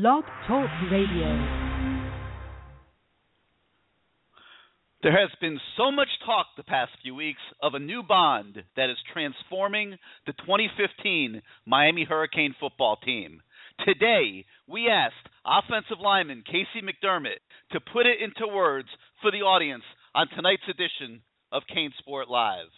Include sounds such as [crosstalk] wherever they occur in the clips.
Blog Talk Radio. There has been so much talk the past few weeks of a new bond that is transforming the 2015 Miami Hurricane football team. Today, we asked offensive lineman Casey McDermott to put it into words for the audience on tonight's edition of CaneSport Live.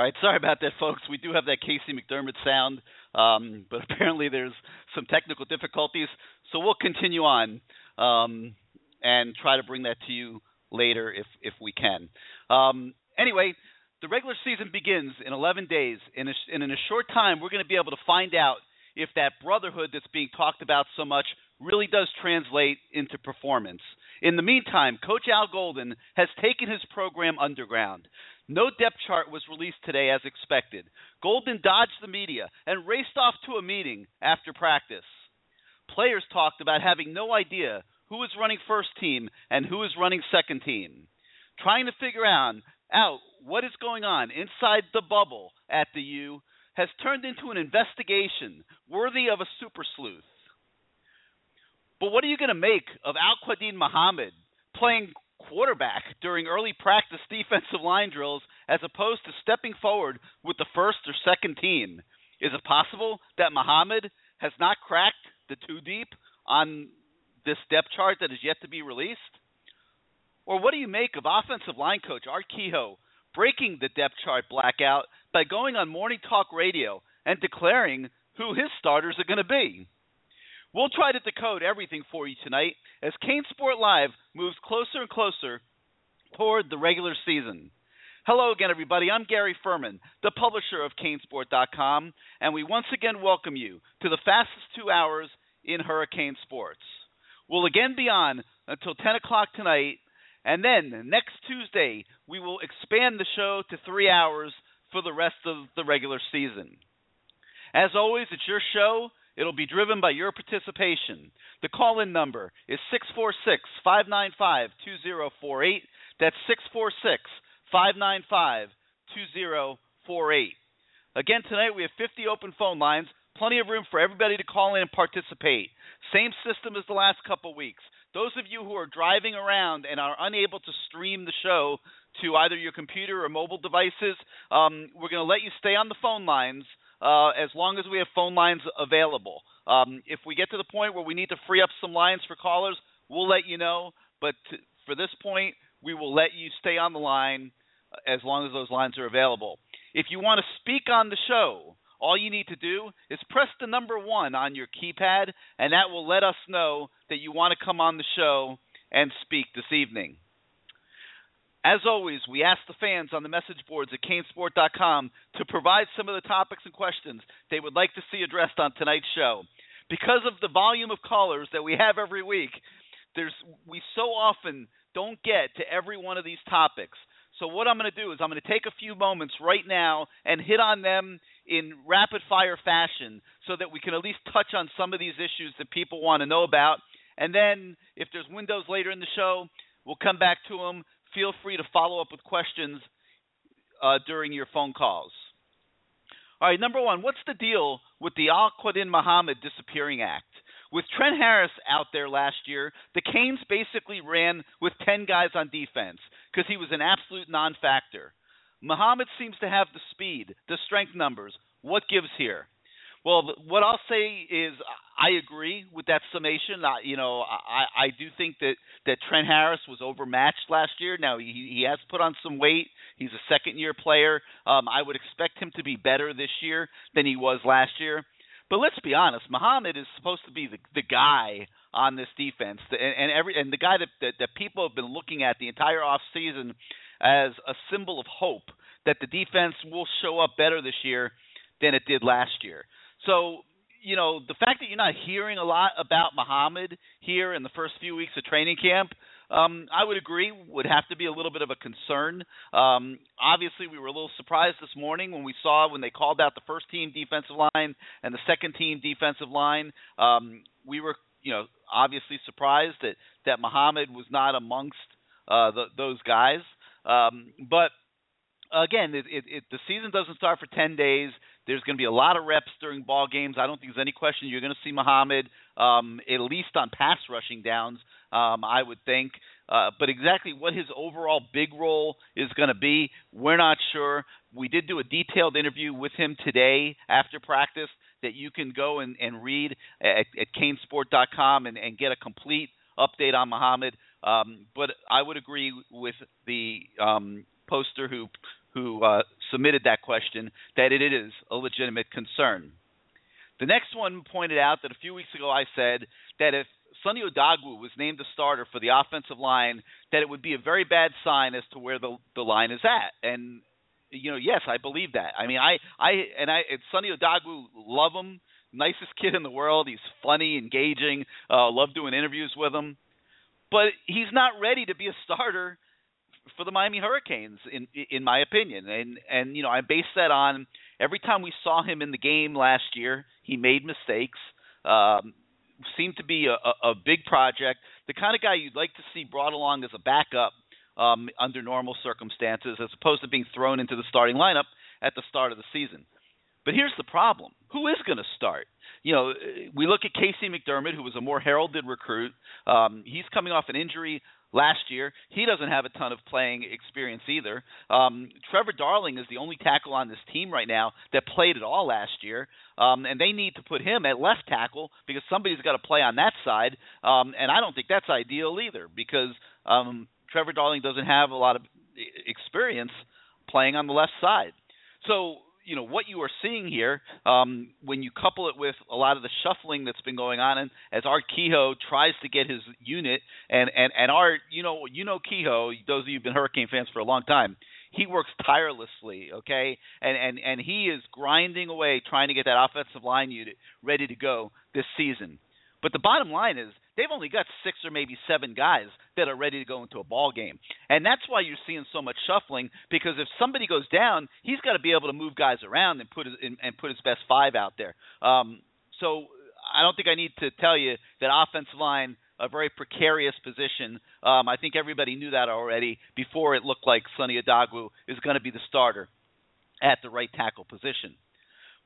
All right, sorry about that, folks. We do have that Casey McDermott sound, um, but [laughs] apparently there's some technical difficulties, so we'll continue on um, and try to bring that to you later if if we can. Um, anyway, the regular season begins in 11 days, and in, in a short time, we're going to be able to find out if that brotherhood that's being talked about so much really does translate into performance. In the meantime, Coach Al Golden has taken his program underground. No depth chart was released today as expected. Golden dodged the media and raced off to a meeting after practice. Players talked about having no idea who was running first team and who was running second team. Trying to figure out, out what is going on inside the bubble at the U has turned into an investigation worthy of a super sleuth. But what are you going to make of Al Quadin Muhammad playing quarterback during early practice defensive line drills as opposed to stepping forward with the first or second team? Is it possible that Muhammad has not cracked the two deep on this depth chart that is yet to be released? Or what do you make of offensive line coach Art Kehoe breaking the depth chart blackout by going on Morning Talk Radio and declaring who his starters are going to be? We'll try to decode everything for you tonight as CaneSport Live moves closer and closer toward the regular season. Hello again, everybody. I'm Gary Ferman, the publisher of Canesport.com, and we once again welcome you to the fastest two hours in Hurricane sports. We'll again be on until 10 o'clock tonight, and then next Tuesday we will expand the show to three hours for the rest of the regular season. As always, it's your show, It'll be driven by your participation. The call in number is 646 595 2048. That's 646 595 2048. Again, tonight we have 50 open phone lines, plenty of room for everybody to call in and participate. Same system as the last couple weeks. Those of you who are driving around and are unable to stream the show to either your computer or mobile devices, um, we're going to let you stay on the phone lines uh, as long as we have phone lines available. Um, if we get to the point where we need to free up some lines for callers, we'll let you know. But for this point, we will let you stay on the line as long as those lines are available. If you want to speak on the show, all you need to do is press the number one on your keypad, and that will let us know that you want to come on the show and speak this evening. As always, we ask the fans on the message boards at canesport.com to provide some of the topics and questions they would like to see addressed on tonight's show. Because of the volume of callers that we have every week, there's we so often don't get to every one of these topics. So what I'm going to do is I'm going to take a few moments right now and hit on them in rapid fire fashion so that we can at least touch on some of these issues that people want to know about. And then if there's windows later in the show, we'll come back to them feel free to follow up with questions uh, during your phone calls. All right, number one, what's the deal with the Al Muhammad disappearing act? With Trent Harris out there last year, the Canes basically ran with 10 guys on defense because he was an absolute non factor. Muhammad seems to have the speed, the strength numbers. What gives here? Well, what I'll say is I agree with that summation. I, you know, I, I do think that, that Trent Harris was overmatched last year. Now he, he has put on some weight. He's a second year player. Um, I would expect him to be better this year than he was last year. But let's be honest, Muhammad is supposed to be the the guy on this defense, and, and every and the guy that, that that people have been looking at the entire off season as a symbol of hope that the defense will show up better this year than it did last year. So, you know, the fact that you're not hearing a lot about Muhammad here in the first few weeks of training camp, um, I would agree, would have to be a little bit of a concern. Um, obviously, we were a little surprised this morning when we saw when they called out the first team defensive line and the second team defensive line. Um, we were, you know, obviously surprised that that Muhammad was not amongst uh, the, those guys. Um, but again, it, it, it, the season doesn't start for 10 days. There's going to be a lot of reps during ball games. I don't think there's any question you're going to see Muhammad um, at least on pass rushing downs. Um, I would think. Uh, but exactly what his overall big role is going to be, we're not sure. We did do a detailed interview with him today after practice that you can go and, and read at, at canesport.com and, and get a complete update on Muhammad. Um, but I would agree with the um, poster who who uh, submitted that question that it is a legitimate concern. The next one pointed out that a few weeks ago I said that if Sonny Odogwu was named the starter for the offensive line, that it would be a very bad sign as to where the the line is at. And you know, yes, I believe that. I mean, I I and I and Sonny Odogwu love him, nicest kid in the world. He's funny, engaging. Uh, love doing interviews with him, but he's not ready to be a starter for the Miami Hurricanes, in in my opinion. And and you know, I base that on every time we saw him in the game last year, he made mistakes. Um, seemed to be a, a, big project, the kind of guy you'd like to see brought along as a backup um, under normal circumstances, as opposed to being thrown into the starting lineup at the start of the season. But here's the problem: who is going to start? You know, we look at Casey McDermott, who was a more heralded recruit. Um, he's coming off an injury last year. He doesn't have a ton of playing experience either. Um, Trevor Darling is the only tackle on this team right now that played at all last year, um, and they need to put him at left tackle because somebody's got to play on that side. Um, and I don't think that's ideal either because um, Trevor Darling doesn't have a lot of experience playing on the left side. So you know what you are seeing here um, when you couple it with a lot of the shuffling that's been going on, and as Art Kehoe tries to get his unit, and and and Art, you know, you know Kehoe, those of you who've been Hurricane fans for a long time, he works tirelessly, okay, and and and he is grinding away trying to get that offensive line unit ready to go this season. But the bottom line is they've only got six or maybe seven guys that are ready to go into a ball game. And that's why you're seeing so much shuffling because if somebody goes down, he's got to be able to move guys around and put his, and, put his best five out there. Um, so I don't think I need to tell you that offensive line a very precarious position. Um, I think everybody knew that already before it looked like Sonny Odogwu is going to be the starter at the right tackle position.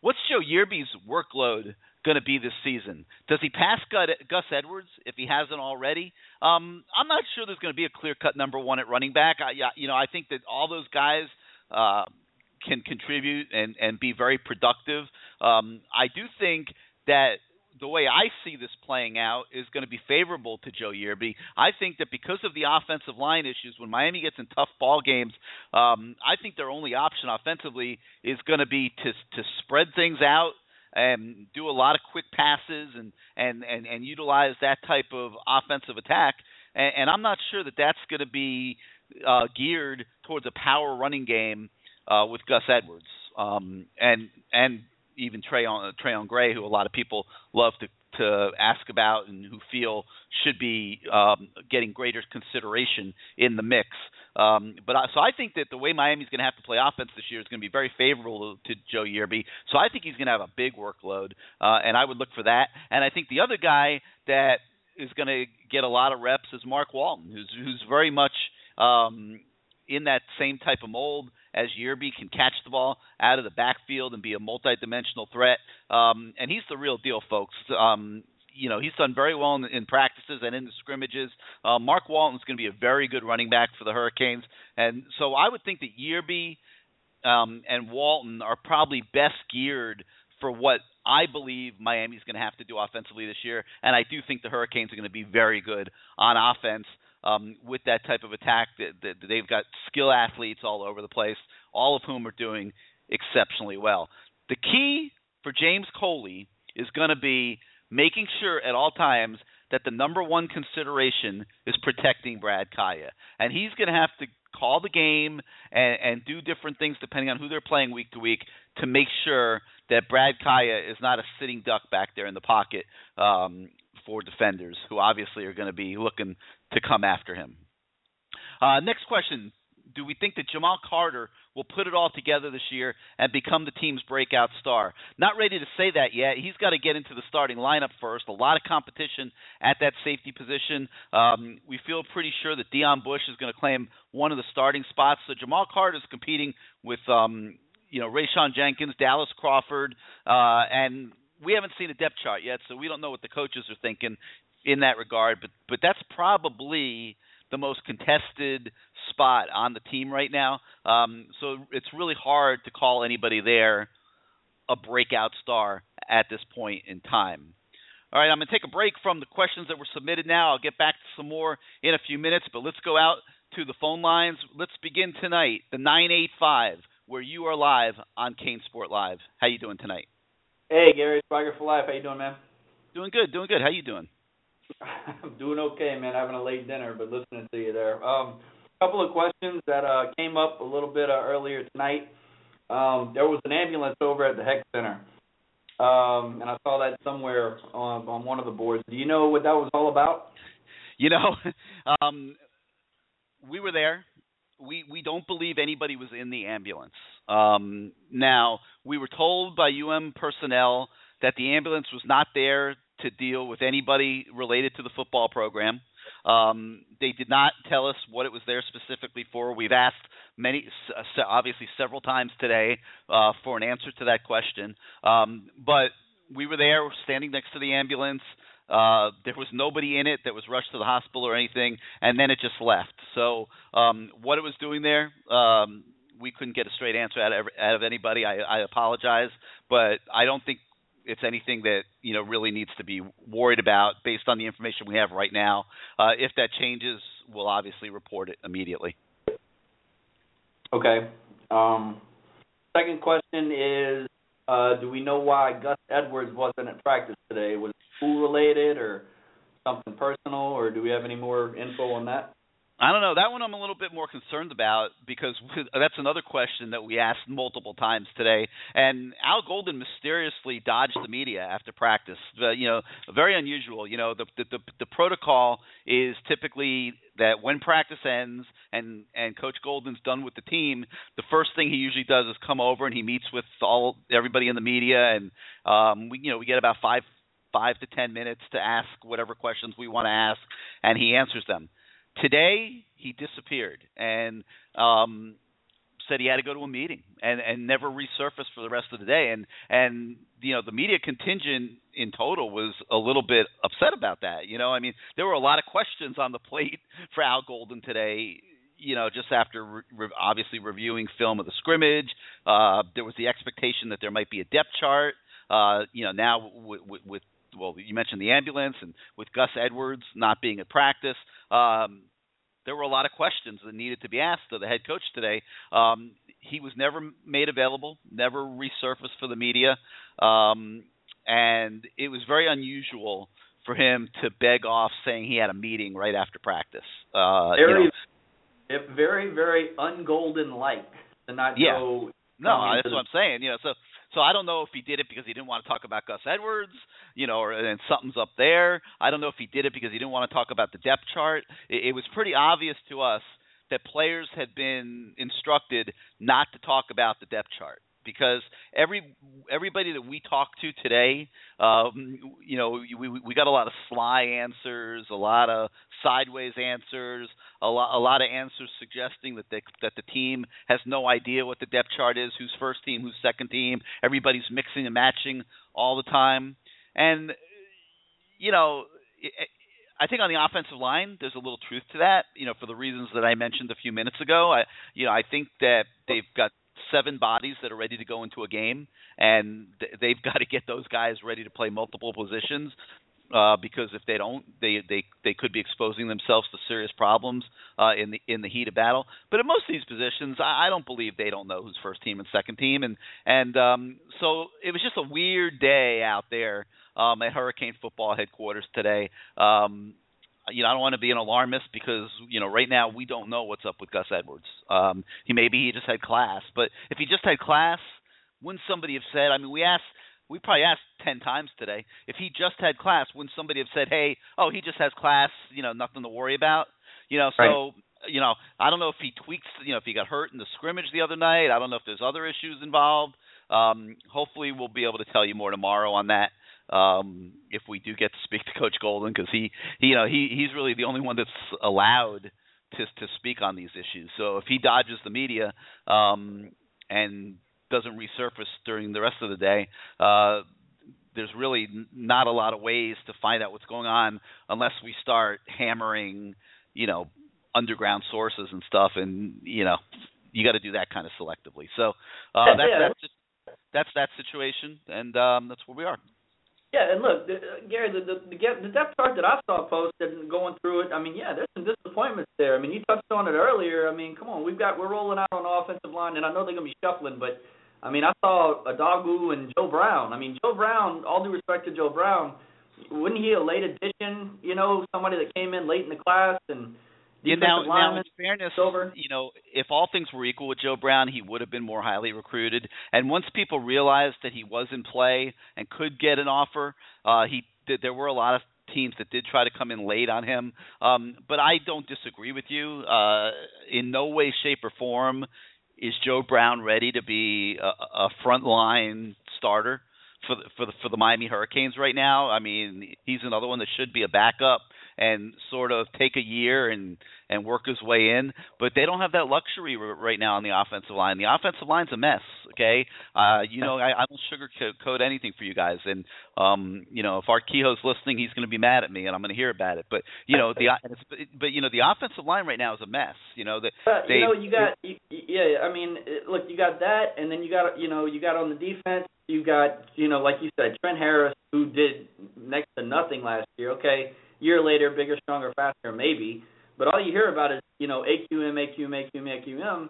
What's Joe Yearby's workload going to be this season? Does he pass Gus Edwards if he hasn't already? Um, I'm not sure there's going to be a clear-cut number one at running back. I, you know, I think that all those guys uh, can contribute and and be very productive. Um, I do think that the way I see this playing out is going to be favorable to Joe Yearby. I think that because of the offensive line issues, when Miami gets in tough ball games, um, I think their only option offensively is going to be to to spread things out and do a lot of quick passes and and and, and utilize that type of offensive attack. And, and I'm not sure that that's going to be uh, geared towards a power running game uh, with Gus Edwards. Um, and and even Trayone Trayone Gray, who a lot of people love to to ask about and who feel should be um, getting greater consideration in the mix. Um, but I, so I think that the way Miami's going to have to play offense this year is going to be very favorable to, Joe Yearby. So I think he's going to have a big workload, uh, and I would look for that. And I think the other guy that is going to get a lot of reps is Mark Walton, who's who's very much um, in that same type of mold as Yearby can catch the ball out of the backfield and be a multi-dimensional threat. Um, and he's the real deal, folks. Um, you know, he's done very well in, in practices and in the scrimmages. Uh, Mark Walton's going to be a very good running back for the Hurricanes, and so I would think that Yearby um, and Walton are probably best geared for what I believe Miami's going to have to do offensively this year, and I do think the Hurricanes are going to be very good on offense um, with that type of attack. That, that they've got skill athletes all over the place, all of whom are doing exceptionally well. The key for James Coley is going to be making sure at all times that the number one consideration is protecting Brad Kaaya. and he's going to have to call the game and, and do different things depending on who they're playing week to week to make sure that Brad Kaaya is not a sitting duck back there in the pocket um, for defenders who obviously are going to be looking to come after him. Uh, next question. Do we think that Jamal Carter will put it all together this year and become the team's breakout star? Not ready to say that yet. He's got to get into the starting lineup first. A lot of competition at that safety position. Um, we feel pretty sure that Deon Bush is going to claim one of the starting spots. So Jamal Carter is competing with, um, you know, Rayshawn Jenkins, Dallas Crawford, uh, and we haven't seen a depth chart yet, so we don't know what the coaches are thinking in that regard. But but that's probably the most contested spot on the team right now. Um, so it's really hard to call anybody there a breakout star at this point in time. All right, I'm going to take a break from the questions that were submitted now. I'll get back to some more in a few minutes, but let's go out to the phone lines. Let's begin tonight, the 985, where you are live on CaneSport Live. How you doing tonight? Hey, Gary, Swagger for Life. How you doing, man? Doing good, doing good. How you doing? I'm doing okay, man. Having a late dinner, but listening to you there. Um, a couple of questions that uh, came up a little bit uh, earlier tonight. Um, there was an ambulance over at the Hecht Center, um, and I saw that somewhere on on one of the boards. Do you know what that was all about? [laughs] You know, [laughs] um, we were there. We we don't believe anybody was in the ambulance. Um, now we were told by UM personnel that the ambulance was not there to deal with anybody related to the football program. Um, they did not tell us what it was there specifically for. We've asked many, obviously several times today, uh, for an answer to that question. Um, but we were there, standing next to the ambulance. Uh, there was nobody in it that was rushed to the hospital or anything, and then it just left. So, um, what it was doing there, um, we couldn't get a straight answer out of, out of anybody. I, I apologize, but I don't think it's anything that you know really needs to be worried about based on the information we have right now. Uh, if that changes, we'll obviously report it immediately. Okay. Um, second question is, uh, do we know why Gus Edwards wasn't at practice today? Was it school related or something personal, or do we have any more info on that? I don't know. That one I'm a little bit more concerned about because [laughs] that's another question that we asked multiple times today. And Al Golden mysteriously dodged the media after practice. You know, very unusual. You know, the, the the the protocol is typically that when practice ends and and Coach Golden's done with the team, the first thing he usually does is come over and he meets with all everybody in the media, and um, we you know we get about five five to ten minutes to ask whatever questions we want to ask, and he answers them. Today he disappeared and um, said he had to go to a meeting and and never resurfaced for the rest of the day. And and you know the media contingent in total was a little bit upset about that. You know, I mean there were a lot of questions on the plate for Al Golden today. You know, just after re- obviously reviewing film of the scrimmage, uh, there was the expectation that there might be a depth chart. Uh, you know, now with, with, with well, you mentioned the ambulance, and with Gus Edwards not being at practice, um, there were a lot of questions that needed to be asked of the head coach today. Um, he was never made available, never resurfaced for the media, um, and it was very unusual for him to beg off saying he had a meeting right after practice. Uh, very, you know, very, very ungolden like to not yeah. go. No, that's what I'm saying. You know, so so I don't know if he did it because he didn't want to talk about Gus Edwards, you know, or and something's up there. I don't know if he did it because he didn't want to talk about the depth chart. It, it was pretty obvious to us that players had been instructed not to talk about the depth chart because every everybody that we talk to today, um, you know, we we got a lot of sly answers, a lot of sideways answers, a lot a lot of answers suggesting that they, that the team has no idea what the depth chart is, who's first team, who's second team. Everybody's mixing and matching all the time, and you know. It, I think on the offensive line, there's a little truth to that. You know, for the reasons that I mentioned a few minutes ago. I, you know, I think that they've got seven bodies that are ready to go into a game, and they've [laughs] got to get those guys ready to play multiple positions. Uh, because if they don't, they they they could be exposing themselves to serious problems uh, in the in the heat of battle. But in most of these positions, I, I don't believe they don't know who's first team and second team, and and um, so it was just a weird day out there um, at Hurricane Football headquarters today. Um, you know, I don't want to be an alarmist because you know right now we don't know what's up with Gus Edwards. Um, he maybe he just had class, but if he just had class, wouldn't somebody have said? I mean, we asked, we probably asked ten times today. If he just had class, wouldn't somebody have said, "Hey, oh, he just has class. You know, nothing to worry about." You know, so. Right. you know, I don't know if he tweaks, you know, if he got hurt in the scrimmage the other night. I don't know if there's other issues involved. Um, hopefully, we'll be able to tell you more tomorrow on that um, if we do get to speak to Coach Golden because he, he, you know, he he's really the only one that's allowed to to speak on these issues. So if he dodges the media um, and doesn't resurface during the rest of the day, uh, there's really not a lot of ways to find out what's going on unless we start hammering, you know, underground sources and stuff, and you know, you got to do that kind of selectively. So uh, that's that's just, that's that situation, and um, that's where we are. Yeah, and look, the, uh, Gary, the, the the depth chart that I saw posted going through it, I mean, yeah, there's some disappointments there. I mean, you touched on it earlier. I mean, come on, we've got we're rolling out on the offensive line, and I know they're gonna be shuffling, but I mean, I saw Odogwu and Joe Brown. I mean, Joe Brown, all due respect to Joe Brown, wasn't he a late addition? You know, somebody that came in late in the class and yeah, now, now in fairness, over. you know, if all things were equal with Joe Brown, he would have been more highly recruited. And once people realized that he was in play and could get an offer, uh, he there were a lot of teams that did try to come in late on him. Um, but I don't disagree with you. Uh, in no way, shape, or form is Joe Brown ready to be a, a frontline starter for the, for the for the Miami Hurricanes right now. I mean, he's another one that should be a backup and sort of take a year and and work his way in. But they don't have that luxury right now on the offensive line. The offensive line's a mess. Okay, uh, you know I, I don't sugarcoat anything for you guys, and um, you know if Kehoe's listening, he's going to be mad at me, and I'm going to hear about it. But you know the [laughs] but you know the offensive line right now is a mess. You know that they, you know you got you, yeah. I mean look, you got that, and then you got you know you got on the defense. You got, you know, like you said, Trent Harris, who did next to nothing last year. Okay, year later, bigger, stronger, faster, maybe. But all you hear about is, you know, AQM, AQM, AQM, AQM.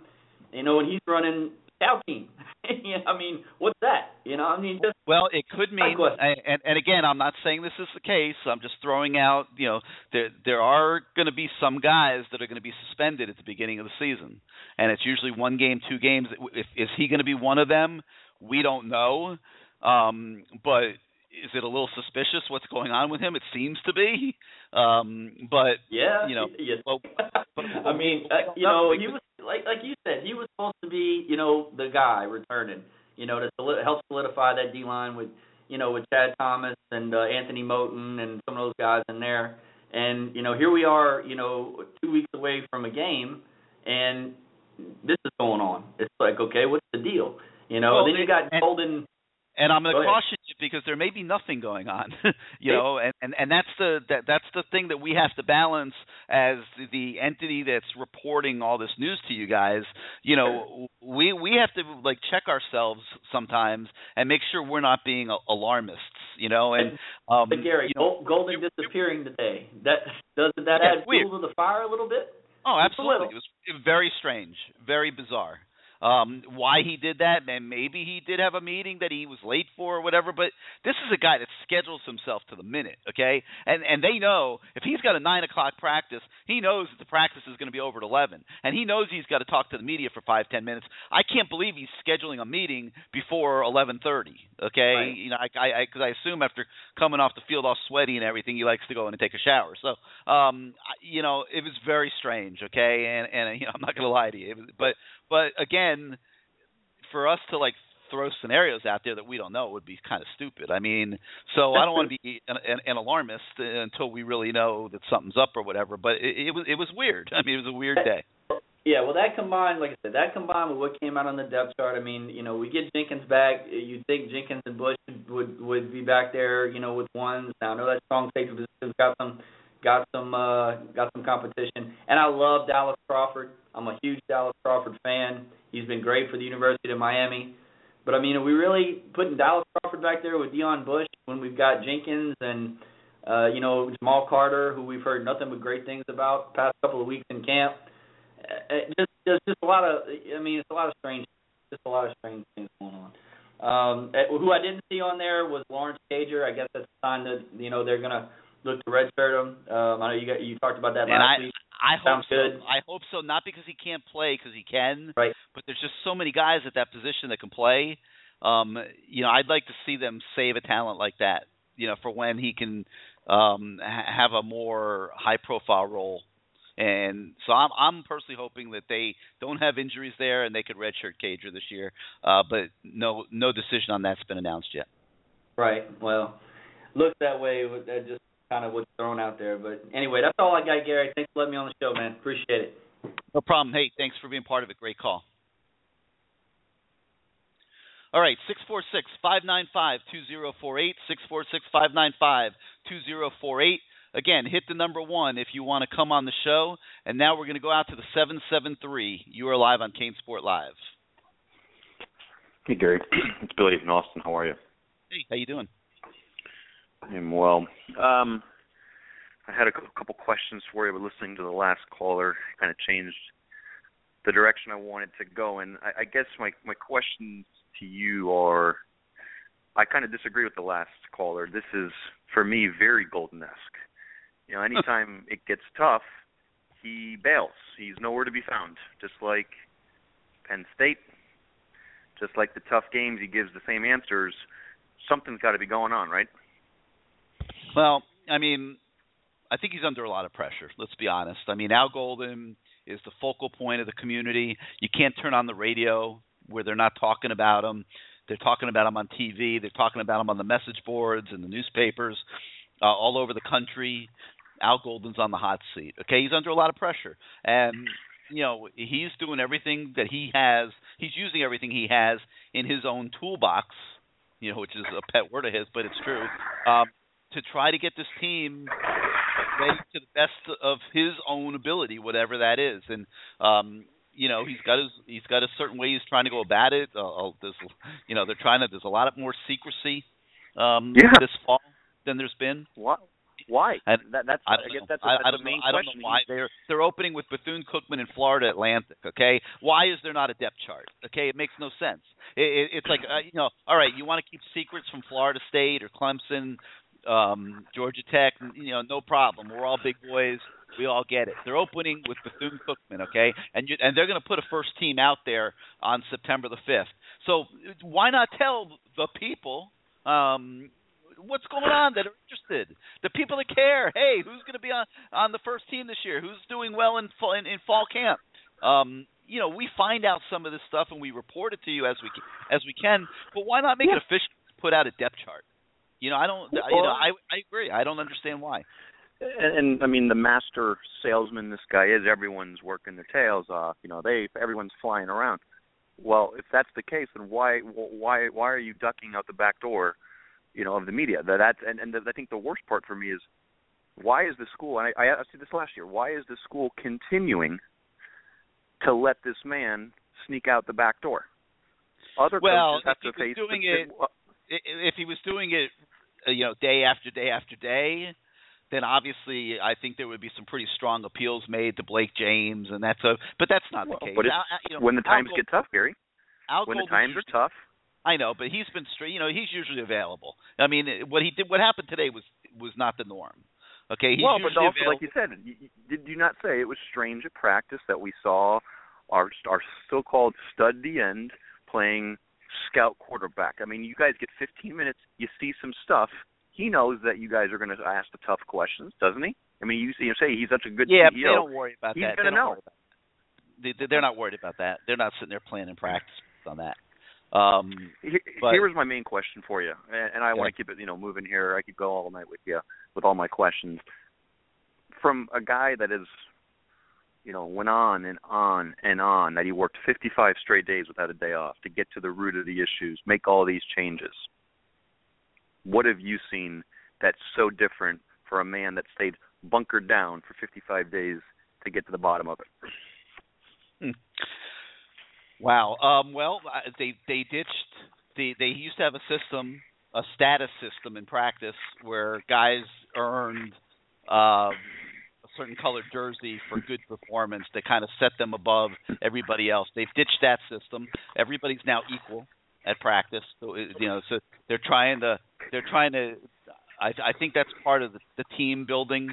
You know, when he's running scout team. [laughs] I mean, what's that? You know, I mean, just well, it could mean, and, and again, I'm not saying this is the case. I'm just throwing out, you know, there there are going to be some guys that are going to be suspended at the beginning of the season, and it's usually one game, two games. If, is he going to be one of them? We don't know. Um, but is it a little suspicious what's going on with him? It seems to be. Um, but yeah, you know, yeah. Well, [laughs] but, I mean, uh, you know, he was like like you said, he was supposed to be, you know, the guy returning, you know, to solid, help solidify that D line with, you know, with Chad Thomas and uh, Anthony Moten and some of those guys in there. And you know, here we are, you know, two weeks away from a game, and this is going on. It's like, okay, what's the deal? You know, well, then you got Golden and I'm going to caution you because there may be nothing going on, [laughs] you know, and, and and that's the that that's the thing that we have to balance as the entity that's reporting all this news to you guys. You know, we we have to like check ourselves sometimes and make sure we're not being alarmists, you know. And um, but Gary, you know, Golden disappearing today that doesn't that add fuel to the fire a little bit? Oh, absolutely. It was very strange, very bizarre um, why he did that, and maybe he did have a meeting that he was late for or whatever. But this is a guy that schedules himself to the minute, okay? And and they know if he's got a nine o'clock practice, he knows that the practice is going to be over at eleven, and he knows he's got to talk to the media for five ten minutes. I can't believe he's scheduling a meeting before eleven thirty. Okay, right. you know, I I because I, I assume after coming off the field all sweaty and everything, he likes to go in and take a shower. So, um, you know, it was very strange. Okay, and and you know, I'm not going to lie to you, but but again, for us to like throw scenarios out there that we don't know would be kind of stupid. I mean, so I don't want to be an, an, an alarmist until we really know that something's up or whatever. But it, it was it was weird. I mean, it was a weird day. Yeah, well, that combined, like I said, that combined with what came out on the depth chart. I mean, you know, we get Jenkins back. You'd think Jenkins and Bush would would be back there, you know, with ones. Now I know that strong safety position's got some got some uh, got some competition, and I love Dallas Crawford. I'm a huge Dallas Crawford fan. He's been great for the University of Miami. But I mean, are we really putting Dallas Crawford back there with Deon Bush when we've got Jenkins and uh, you know Jamal Carter, who we've heard nothing but great things about the past couple of weeks in camp? Uh, it just there's just a lot of I mean, it's a lot of strange, just a lot of strange things going on. Um, uh, who I didn't see on there was Lawrence Cager. I guess that's a sign that you know they're gonna look to redshirt him. Um, I know you got you talked about that and last I, week. I hope Sounds so. good. I hope so. Not because he can't play, because he can. Right. But there's just so many guys at that position that can play. Um, you know, I'd like to see them save a talent like that. You know, for when he can um, ha- have a more high-profile role And so I'm I'm personally hoping that they don't have injuries there and they could redshirt Cager this year. Uh, but no no decision on that's been announced yet. Right. Well, look that way. That just kind of what's thrown out there. But anyway, that's all I got, Gary. Thanks for letting me on the show, man. Appreciate it. No problem. Hey, thanks for being part of it. Great call. All right, 646 595 2048. 646 595 2048. Again, hit the number one if you want to come on the show. And now we're going to go out to the 773. You are live on CaneSport Live. Hey, Gary. [clears throat] It's Billy from Austin. How are you? Hey, how you doing? I'm well. Um, I had a couple questions for you, but listening to the last caller kind of changed the direction I wanted to go. And I, I guess my my questions to you are, I kind of disagree with the last caller. This is for me very golden-esque. You know, anytime it gets tough, he bails. He's nowhere to be found. Just like Penn State, just like the tough games, he gives the same answers. Something's got to be going on, right? Well, I mean, I think he's under a lot of pressure. Let's be honest. I mean, Al Golden is the focal point of the community. You can't turn on the radio where they're not talking about him. They're talking about him on TV. They're talking about him on the message boards and the newspapers uh, all over the country. Al Golden's on the hot seat. Okay, he's under a lot of pressure, and you know he's doing everything that he has. He's using everything he has in his own toolbox. You know, which is a pet word of his, but it's true. Um, to try to get this team ready to the best of his own ability, whatever that is. And um, you know, he's got his he's got a certain way he's trying to go about it. Uh, there's, you know, they're trying to. There's a lot more secrecy um, yeah. this fall than there's been. What? Why? And that, that's I, I guess that's, I, that's I don't the main know, I don't question. know why they're they're opening with Bethune Cookman in Florida Atlantic. Okay, why is there not a depth chart? Okay, it makes no sense. It, it, it's like uh, you know, all right, you want to keep secrets from Florida State or Clemson, um, Georgia Tech, you know, no problem. We're all big boys. We all get it. They're opening with Bethune Cookman, okay, and you, and they're going to put a first team out there on September the fifth. So why not tell the people um, what's going on that are interested, the people that care? Hey, who's going to be on on the first team this year? Who's doing well in fall, in, in fall camp? Um, you know, we find out some of this stuff and we report it to you as we as we can. But why not make yeah. it official? Put out a depth chart. You know, I don't. Well, you know, I I agree. I don't understand why. And, and I mean, the master salesman this guy is. Everyone's working their tails off. You know, they everyone's flying around. Well, if that's the case, then why why why are you ducking out the back door? You know, of the media. That that's and and I think the worst part for me is why is the school? And I I said this last year. Why is the school continuing to let this man sneak out the back door? Other well, coaches have to face doing the, it, if he was doing it, uh, you know, day after day after day, then obviously I think there would be some pretty strong appeals made to Blake James, and that's a. But that's not well, the case. But Al, you know, when the times Al get tough, Gary. Al when the Golden's times are tough. I know, but he's been straight. You know, he's usually available. I mean, what he did, what happened today was was not the norm. Okay, he's well, but also, available. like you said, you, did you not say it was strange at practice that we saw our our so-called stud the end playing scout quarterback? I mean, you guys get 15 minutes, you see some stuff. He knows that you guys are going to ask the tough questions, doesn't he? I mean, you see him say he's such a good yeah, CEO. but they don't worry about He's that. gonna They don't know. worry about that. They, they're not worried about that. They're not sitting there planning practice on that. Um, But- here was my main question for you, and, and I want to keep it, you know, moving here. I could go all night with you with all my questions. From a guy that is, you know, went on and on and on that he worked 55 straight days without a day off to get to the root of the issues, make all these changes. What have you seen that's so different for a man that stayed bunkered down for 55 days to get to the bottom of it? Wow. Um, well, they they ditched the they used to have a system, a status system in practice where guys earned a certain colored jersey for good performance that kind of set them above everybody else. They've ditched that system. Everybody's now equal at practice. So you know, so they're trying to they're trying to. I, I think that's part of the, the team building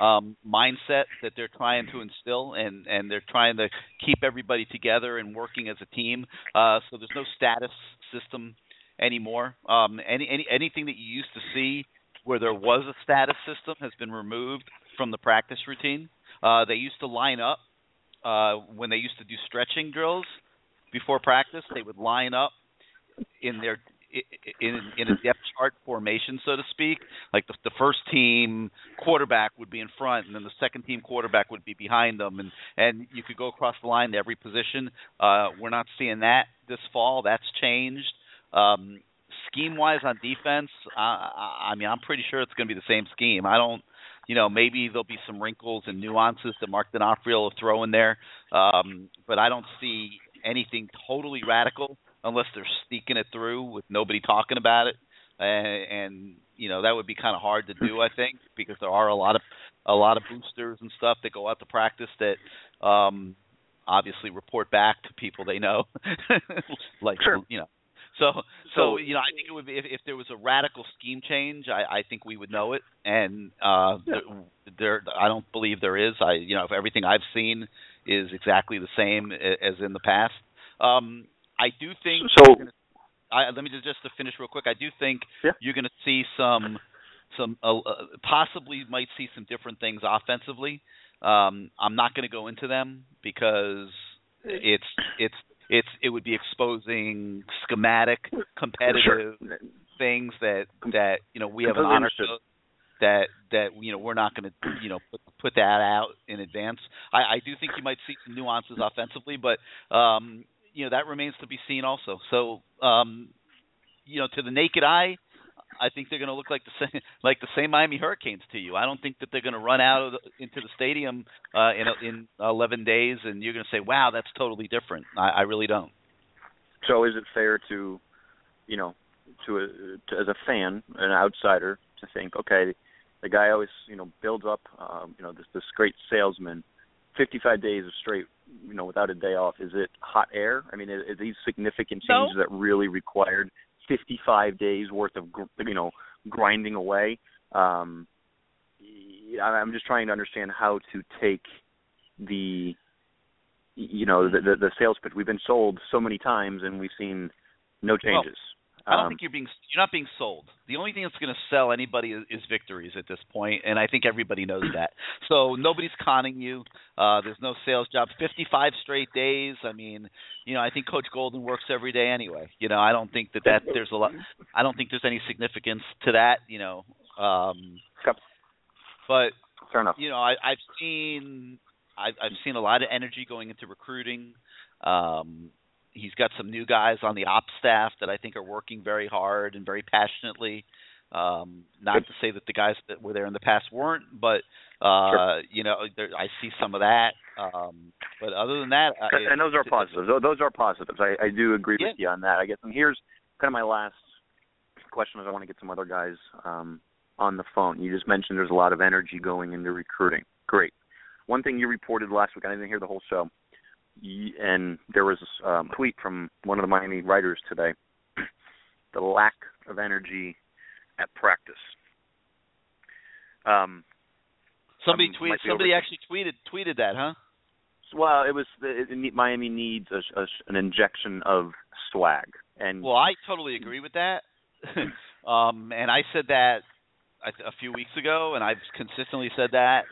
um, mindset that they're trying to instill, and and they're trying to keep everybody together and working as a team. Uh, so there's no status system anymore. Um, any, any anything that you used to see where there was a status system has been removed from the practice routine. Uh, they used to line up uh, when they used to do stretching drills before practice. They would line up in their in in a depth chart formation, so to speak. Like the, the first team quarterback would be in front, and then the second team quarterback would be behind them, and and you could go across the line to every position. Uh, we're not seeing that this fall. That's changed. Um, scheme wise on defense, I, I mean, I'm pretty sure it's going to be the same scheme. I don't you know, maybe there'll be some wrinkles and nuances that Mark D'Onofrio will throw in there, um, but I don't see anything totally radical unless they're sneaking it through with nobody talking about it, and, and you know that would be kind of hard to do, I think, because there are a lot of a lot of boosters and stuff that go out to practice that um obviously report back to people they know, [laughs] like sure. you know. [laughs] So, so you know, I think it would be if, if there was a radical scheme change, I, I think we would know it, and uh, yeah. there, I don't believe there is. I, you know, if everything I've seen is exactly the same as in the past. Um, I do think. So, gonna, I, let me just just to finish real quick. I do think yeah. you're going to see some, some uh, possibly might see some different things offensively. Um, I'm not going to go into them because it's it's it's it would be exposing schematic competitive sure. things that that you know we have an honor code that that you know we're not going to you know put, put that out in advance. I, I do think you might see some nuances offensively, but um, you know that remains to be seen also. So um, you know to the naked eye, I think they're going to look like the [laughs] same like the same Miami Hurricanes to you. I don't think that they're going to run out of the, into the stadium uh, in in 11 days and you're going to say, "Wow, that's totally different." I, I really don't. So is it fair to, you know, to, a, to as a fan, an outsider, to think, okay, the guy always you know builds up um, you know this this great salesman 55 days of straight you know without a day off is it hot air i mean are, these significant changes no. that really required 55 days worth of you know grinding away. Um i'm just trying to understand how to take the you know the the, the sales pitch. We've been sold so many times and we've seen no changes I don't um, think you're being you're not being sold. The only thing that's going to sell anybody is, is victories at this point, and I think everybody knows that. [clears throat] So nobody's conning you. Uh, there's no sales job. 55 straight days. I mean, you know, I think Coach Golden works every day anyway. You know, I don't think that that there's a lot. I don't think there's any significance to that. You know, um, but fair enough. You know, I, I've seen I've, I've seen a lot of energy going into recruiting. Um, he's got some new guys on the ops staff that I think are working very hard and very passionately. Um, not to say that the guys that were there in the past weren't, but uh, sure. you know, there, I see some of that. Um, but other than that, uh, and those are positives. Those are positives. I, I do agree yeah. with you on that. I guess. And here's kind of my last question. Is I want to get some other guys um, on the phone. You just mentioned there's a lot of energy going into recruiting. Great. One thing you reported last week, I didn't hear the whole show, and there was um, a tweet from one of the Miami writers today. [clears throat] the lack of energy at practice. Um, somebody tweeted. Somebody over- actually tweeted tweeted that, huh? Well, it was it, it, Miami needs a, a, an injection of swag, and well, I totally agree with that. [laughs] um, and I said that a, a few weeks ago, and I've consistently said that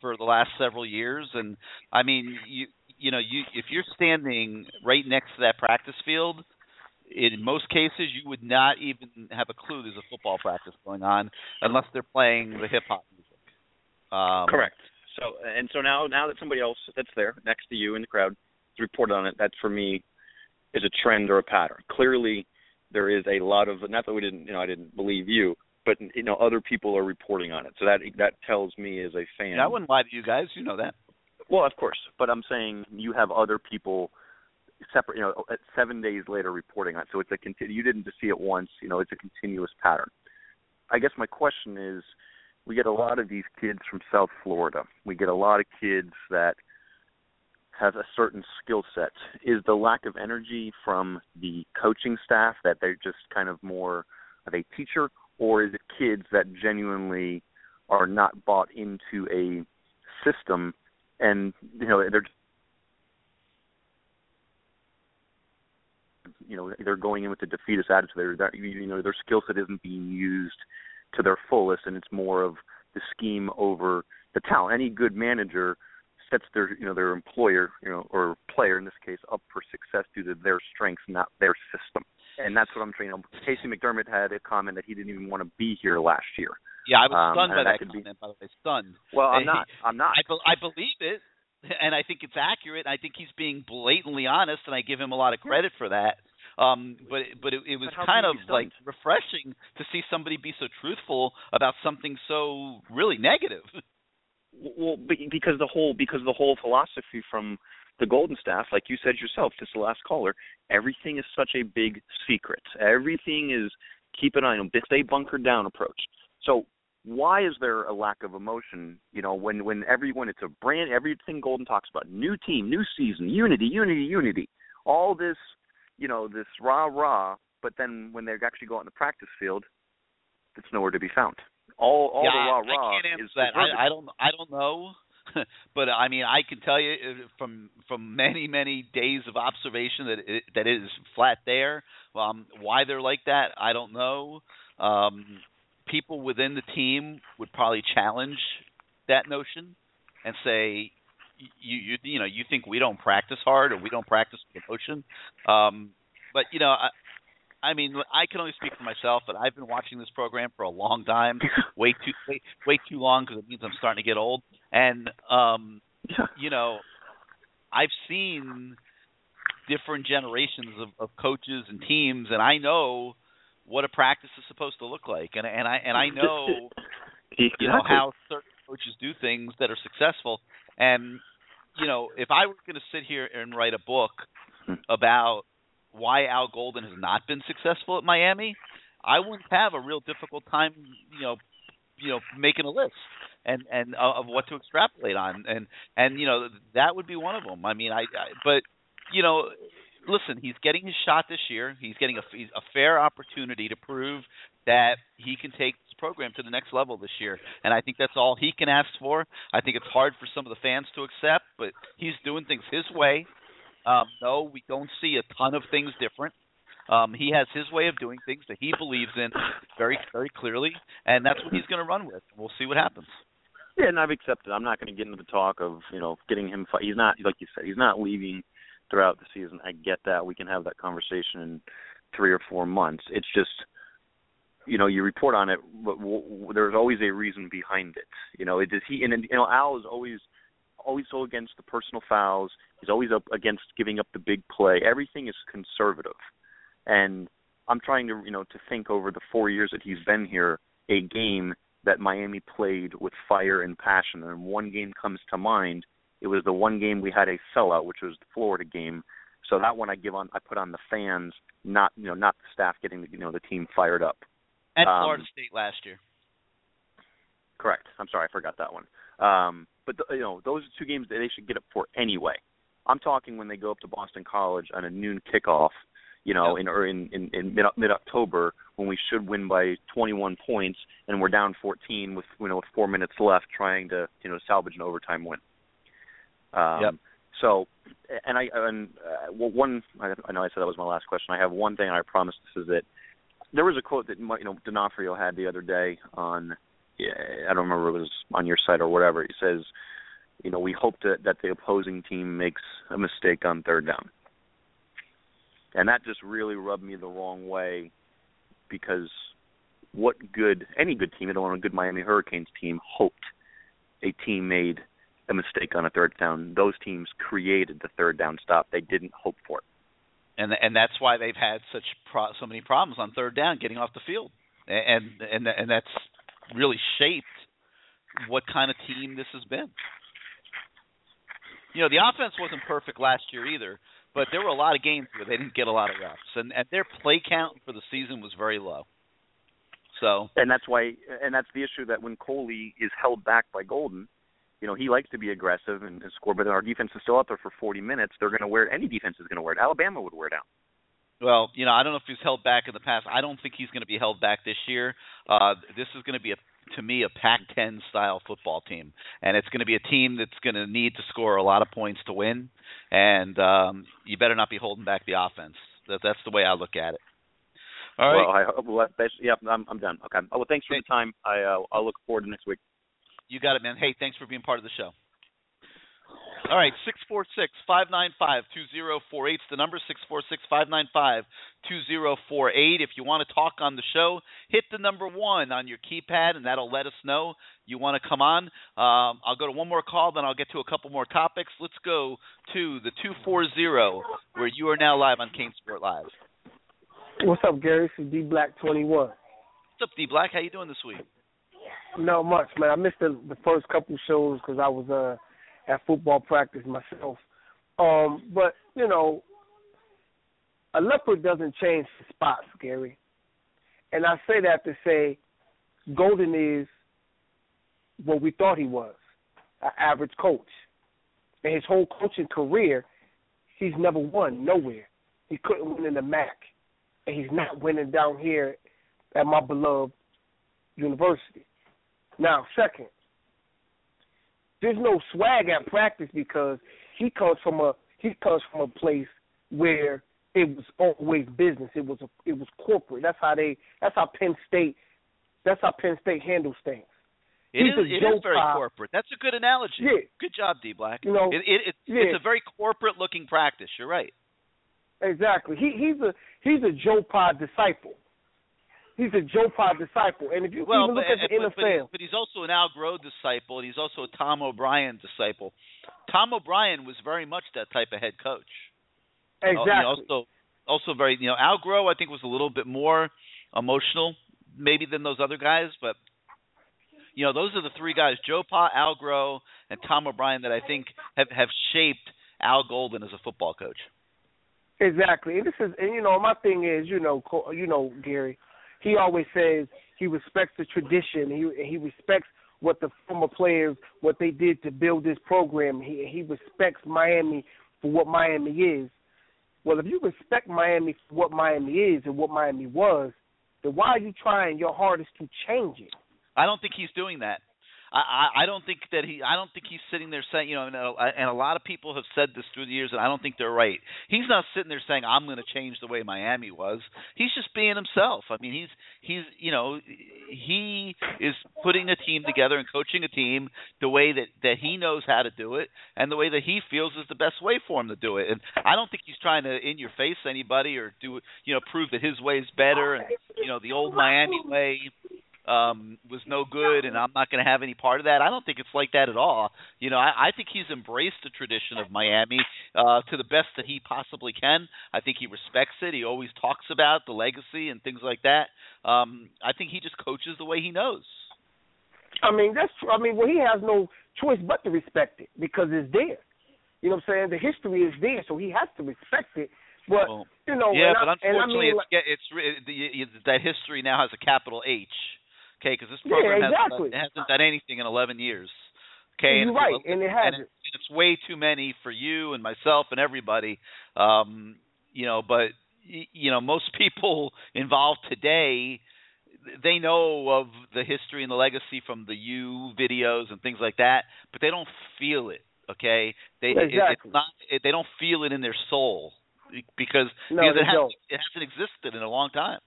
for the last several years. And I mean, you you know, you if you're standing right next to that practice field, in most cases you would not even have a clue there's a football practice going on unless they're playing the hip hop music. Um, Correct. So and so now now that somebody else that's there next to you in the crowd has reported on it, that for me is a trend or a pattern. Clearly there is a lot of not that we didn't you know I didn't believe you, but you know other people are reporting on it. So that that tells me as a fan. I wouldn't lie to you guys. You know that. Well, of course, but I'm saying you have other people separate, you know, uh, seven days later reporting on it. So it's a continu- you didn't just see it once, you know, it's a continuous pattern. I guess my question is, we get a lot of these kids from South Florida. We get a lot of kids that have a certain skill set. Is the lack of energy from the coaching staff that they're just kind of more of a teacher, or is it kids that genuinely are not bought into a system and you know they're you know they're going in with a defeatist attitude. They're, you know their skill set isn't being used to their fullest, and it's more of the scheme over the talent. Any good manager sets their you know their employer you know or player in this case up for success due to their strengths, not their system. And that's what I'm trying. You Casey McDermott had a comment that he didn't even want to be here last year. Yeah, I was Um, stunned by that, that could be- comment. By the way, stunned. Well, I'm [laughs] not. I'm not. I, be- I believe it, and I think it's accurate. I think he's being blatantly honest, and I give him a lot of credit for that. Um, but but it, it was But kind of like refreshing to see somebody be so truthful about something so really negative. Well, because the whole because the whole philosophy from the Golden Staff, like you said yourself, is the last caller. Everything is such a big secret. Everything is keep an eye on stay bunkered down approach. So why is there a lack of emotion? You know, when when everyone it's a brand everything Golden talks about new team, new season, unity, unity, unity. All this, you know, this rah rah. But then when they actually go out in the practice field, it's nowhere to be found. All all yeah, the rah I rah can't answer is that. I, I don't I don't know. [laughs] but I mean, I can tell you uh, from from many many days of observation that it, that it is flat there. Um, why they're like that, I don't know. Um, people within the team would probably challenge that notion and say, you you you know you think we don't practice hard or we don't practice with emotion. Um, but you know, I, I mean, I can only speak for myself, but I've been watching this program for a long time, [laughs] way too way, way too long because it means I'm starting to get old. And um, you know, I've seen different generations of, of coaches and teams, and I know what a practice is supposed to look like, and and I and I [laughs] know you know how certain coaches do things that are successful. And you know if i were going to sit here and write a book Hmm. about why al golden has not been successful at miami i wouldn't have a real difficult time you know you know making a list and and uh, of what to extrapolate on. And and you know that would be one of them i mean i, I but you know listen he's getting his shot this year he's getting a, he's a fair opportunity to prove that he can take this program to the next level this year. And I think that's all he can ask for. I think it's hard for some of the fans to accept, but he's doing things his way. Um, no, we don't see a ton of things different. Um, he has his way of doing things that he believes in very, very clearly, and that's what he's going to run with. We'll see what happens. Yeah, and I've accepted. I'm not going to get into the talk of you know getting him. Fi- he's not like you said. He's not leaving throughout the season. I get that. We can have that conversation in three or four months. It's just you know you report on it, but w- w- there's always a reason behind it. You know, it is he and you know Al is always always so against the personal fouls. He's always up against giving up the big play. Everything is conservative, and I'm trying to you know to think over the four years that he's been here a game that Miami played with fire and passion. And one game comes to mind. It was the one game we had a sellout, which was the Florida game. So that one I give on I put on the fans, not you know not the staff getting the, you know the team fired up. At Um, Florida State last year. Correct. I'm sorry, I forgot that one. Um, but the, you know, those are two games that they should get up for anyway. I'm talking when they go up to Boston College on a noon kickoff, you know, in or in in, in mid mid October when we should win by 21 points and we're down 14 with you know with four minutes left, trying to you know salvage an overtime win. Um, Yep. So, and I and uh, well, one I, know I said that was my last question. I have one thing, I promise this is it. There was a quote that you know D'Onofrio had the other day on yeah, I don't remember if it was on your site or whatever. He says, you know, we hope that that the opposing team makes a mistake on third down, and that just really rubbed me the wrong way because what good any good team, I don't want a good Miami Hurricanes team, hoped a team made a mistake on a third down. Those teams created the third down stop. They didn't hope for it. and and that's why they've had such pro- so many problems on third down getting off the field, and and and that's really shaped what kind of team this has been. You know, the offense wasn't perfect last year either, but there were a lot of games where they didn't get a lot of reps, and and their play count for the season was very low. So and that's why and that's the issue that when Coley is held back by Golden, you know, he likes to be aggressive and, and score, but our defense is still out there for 40 minutes. They're going to wear it. Any defense is going to wear it. Alabama would wear it out. Well, you know, I don't know if he's held back in the past. I don't think he's going to be held back this year. Uh, this is going to be a, to me, a Pac-10 style football team, and it's going to be a team that's going to need to score a lot of points to win. And um, you better not be holding back the offense. That, that's the way I look at it. All right, Well, I hope. Well, yeah, I'm, I'm done. Okay. Oh, well, thanks for the time. I uh, I'll look forward to next week. You got it, man. Hey, thanks for being part of the show. All right, six four six five nine five two zero four eight. The number six four six five nine five two zero four eight. If you want to talk on the show, hit the number one on your keypad, and that'll let us know you want to come on. Um, I'll go to one more call, then I'll get to a couple more topics. Let's go to the two four zero, where you are now live on CaneSport Live. What's up, Gary? This is D Black twenty one. What's up, D Black? How you doing this week? Not much, man. I missed the, the first couple shows because I was uh at football practice myself. Um, but you know, a leopard doesn't change spots, Gary. And I say that to say, Golden is what we thought he was, an average coach. And his whole coaching career, he's never won nowhere. He couldn't win in the MAC, and he's not winning down here at my beloved university. Now, second, there's no swag at practice because he comes from a he comes from a place where it was always business. It was a, it was corporate. That's how they. That's how Penn State. That's how Penn State handles things. He's It is, it is very corporate. That's a good analogy. Yeah. Good job, D Black. You know, it, it, it yeah. it's a very corporate looking practice. You're right. Exactly. He he's a he's a Joe Pa disciple. He's a Joe Pa disciple, and if you well, even look but, at the but, NFL, but, he's also an Al Groh disciple, and he's also a Tom O'Brien disciple. Tom O'Brien was very much that type of head coach. Exactly. Uh, also, also very, you know, Al Groh I think was a little bit more emotional maybe than those other guys, but you know, those are the three guys: Joe Pa, Al Groh, and Tom O'Brien that I think have have shaped Al Golden as a football coach. Exactly, and this is, and you know, my thing is, you know, you know, Gary he always says he respects the tradition. He he respects what the former players what they did to build this program. He he respects Miami for what Miami is. Well, if you respect Miami for what Miami is and what Miami was, then why are you trying your hardest to change it? I don't think he's doing that. I, I don't think that he. I don't think he's sitting there saying, you know, and uh, a, and a lot of people have said this through the years, and I don't think they're right. He's not sitting there saying, "I'm going to change the way Miami was." He's just being himself. I mean, he's he's you know, he is putting a team together and coaching a team the way that that he knows how to do it, and the way that he feels is the best way for him to do it. And I don't think he's trying to in your face anybody or do you know prove that his way is better and you know the old Miami way um, was no good, and I'm not going to have any part of that. I don't think it's like that at all. You know, I, I think he's embraced the tradition of Miami uh, to the best that he possibly can. I think he respects it. He always talks about the legacy and things like that. Um, I think he just coaches the way he knows. I mean, that's true. I mean, well, he has no choice but to respect it because it's there. You know what I'm saying? The history is there, so he has to respect it. But well, you know, yeah, but I, unfortunately, I mean, it's it's the, that history now has a capital H. Okay, because this program yeah, exactly. hasn't, hasn't done anything in 11 years. Okay, You're and right, and it hasn't. And it's way too many for you and myself and everybody. Um, you know, but you know, most [laughs] people involved today they know of the history and the legacy from the U videos and things like that, but they don't feel it. Okay, they exactly. it, it's not it, they don't feel it in their soul because no, because it hasn't, it hasn't existed in a long time.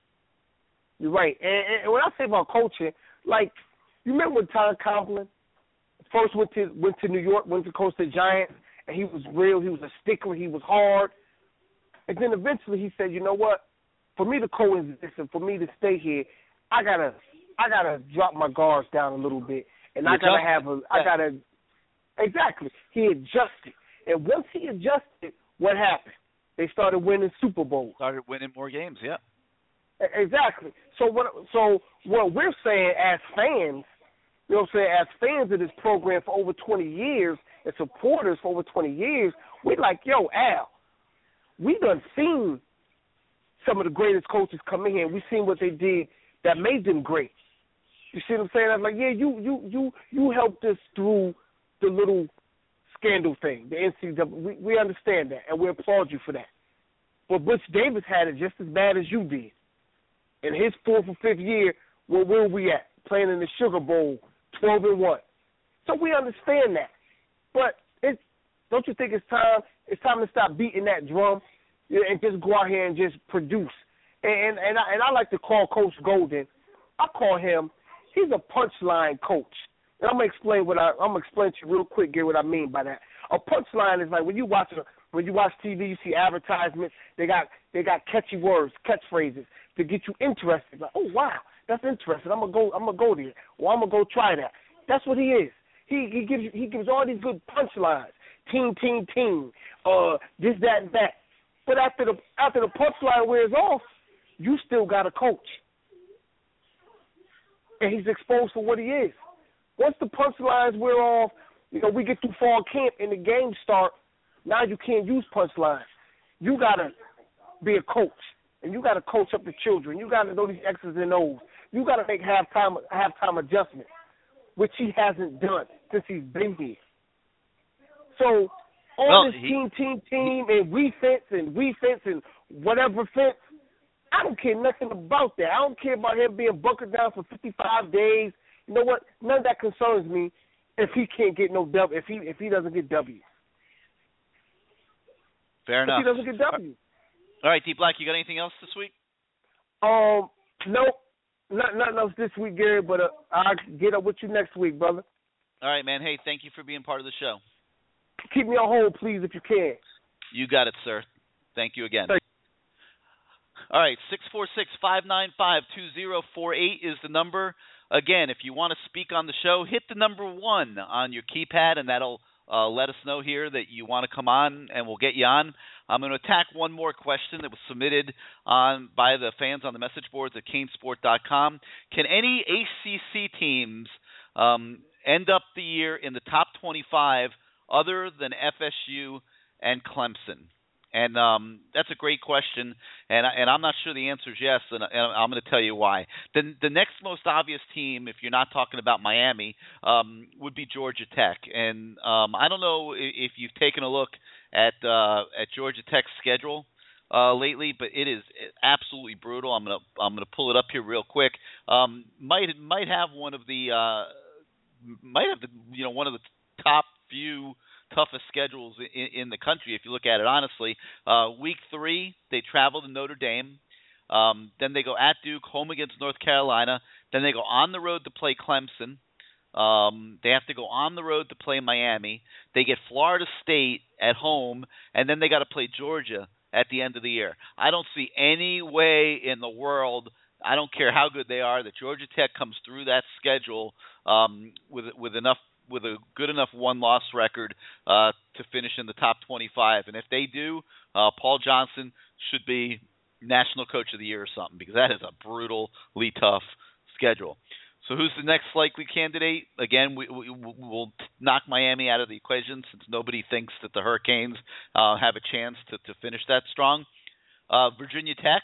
You're right. And, and when I say about coaching, like you remember when Tom Coughlin first went to went to New York, went to coach the Giants, and he was real. He was a stickler. He was hard. And then eventually he said, you know what? For me to coexist and for me to stay here, I gotta I gotta drop my guards down a little bit, and I gotta have a I gotta exactly. He adjusted, and once he adjusted, what happened? They started winning Super Bowls. Started winning more games. Yeah. Exactly. So what? So what we're saying as fans, you know, what I'm saying as fans of this program for over 20 years and supporters for over 20 years, we like, yo, Al, we done seen some of the greatest coaches come in here. We seen what they did that made them great. You see what I'm saying? I'm like, yeah, you you you you helped us through the little scandal thing, the NCAA. We, we understand that, and we applaud you for that. But Butch Davis had it just as bad as you did in his fourth or fifth year, where were we at? Playing in the Sugar Bowl, twelve and one. So we understand that. But it don't you think it's time it's time to stop beating that drum and just go out here and just produce. And and I, and I like to call Coach Golden. I call him he's a punchline coach. And I'm gonna explain what I I'm gonna explain to you real quick, get what I mean by that. A punchline is like when you watch a when you watch TV, you see advertisements. They got they got catchy words, catchphrases to get you interested. Like, oh wow, that's interesting. I'm gonna go. I'm gonna go there. Or I'm gonna go try that. That's what he is. He he gives he gives all these good punchlines. Team, team, team. Uh, this, that, and that. But after the after the punchline wears off, you still got a coach, and he's exposed for what he is. Once the punchlines wear off, you know we get through fall camp and the games start. Now you can't use punchlines. You gotta be a coach, and you gotta coach up the children. You gotta know these X's and O's. You gotta make halftime halftime adjustments, which he hasn't done since he's been here. So all well, this he, team, team, team, and we fence and we fence and whatever fence. I don't care nothing about that. I don't care about him being bunkered down for 55 days. You know what? None of that concerns me if he can't get no W. If he if he doesn't get W. Fair enough. He doesn't get W. All right, D Black, you got anything else this week? Um, nope. Not nothing else this week, Gary. But uh, I'll get up with you next week, brother. All right, man. Hey, thank you for being part of the show. Keep me on hold, please, if you can. You got it, sir. Thank you again. Thank All right, six four six five nine five two zero four eight is the number. Again, if you want to speak on the show, hit the number one on your keypad, and that'll uh, let us know here that you want to come on, and we'll get you on. I'm going to attack one more question that was submitted on by the fans on the message boards at canesport.com. Can any ACC teams um, end up the year in the top 25 other than FSU and Clemson? And um, that's a great question, and and I'm not sure the answer is yes, and, and I'm going to tell you why. The the next most obvious team, if you're not talking about Miami, um, would be Georgia Tech, and um, I don't know if you've taken a look at uh, at Georgia Tech's schedule uh, lately, but it is absolutely brutal. I'm gonna I'm gonna pull it up here real quick. Um, might might have one of the uh, might have the you know one of the top few toughest schedules in, in the country if you look at it honestly. Uh, week three, they travel to Notre Dame. Um, then they go at Duke, home against North Carolina. Then they go on the road to play Clemson. Um, they have to go on the road to play Miami. They get Florida State at home, and then they got to play Georgia at the end of the year. I don't see any way in the world. I don't care how good they are that Georgia Tech comes through that schedule um, with with enough with a good enough one loss record uh, to finish in the top 25. And if they do, uh, Paul Johnson should be national coach of the year or something because that is a brutally tough schedule. So who's the next likely candidate? Again, we, we, will knock Miami out of the equation since nobody thinks that the Hurricanes uh, have a chance to, to finish that strong. Uh, Virginia Tech,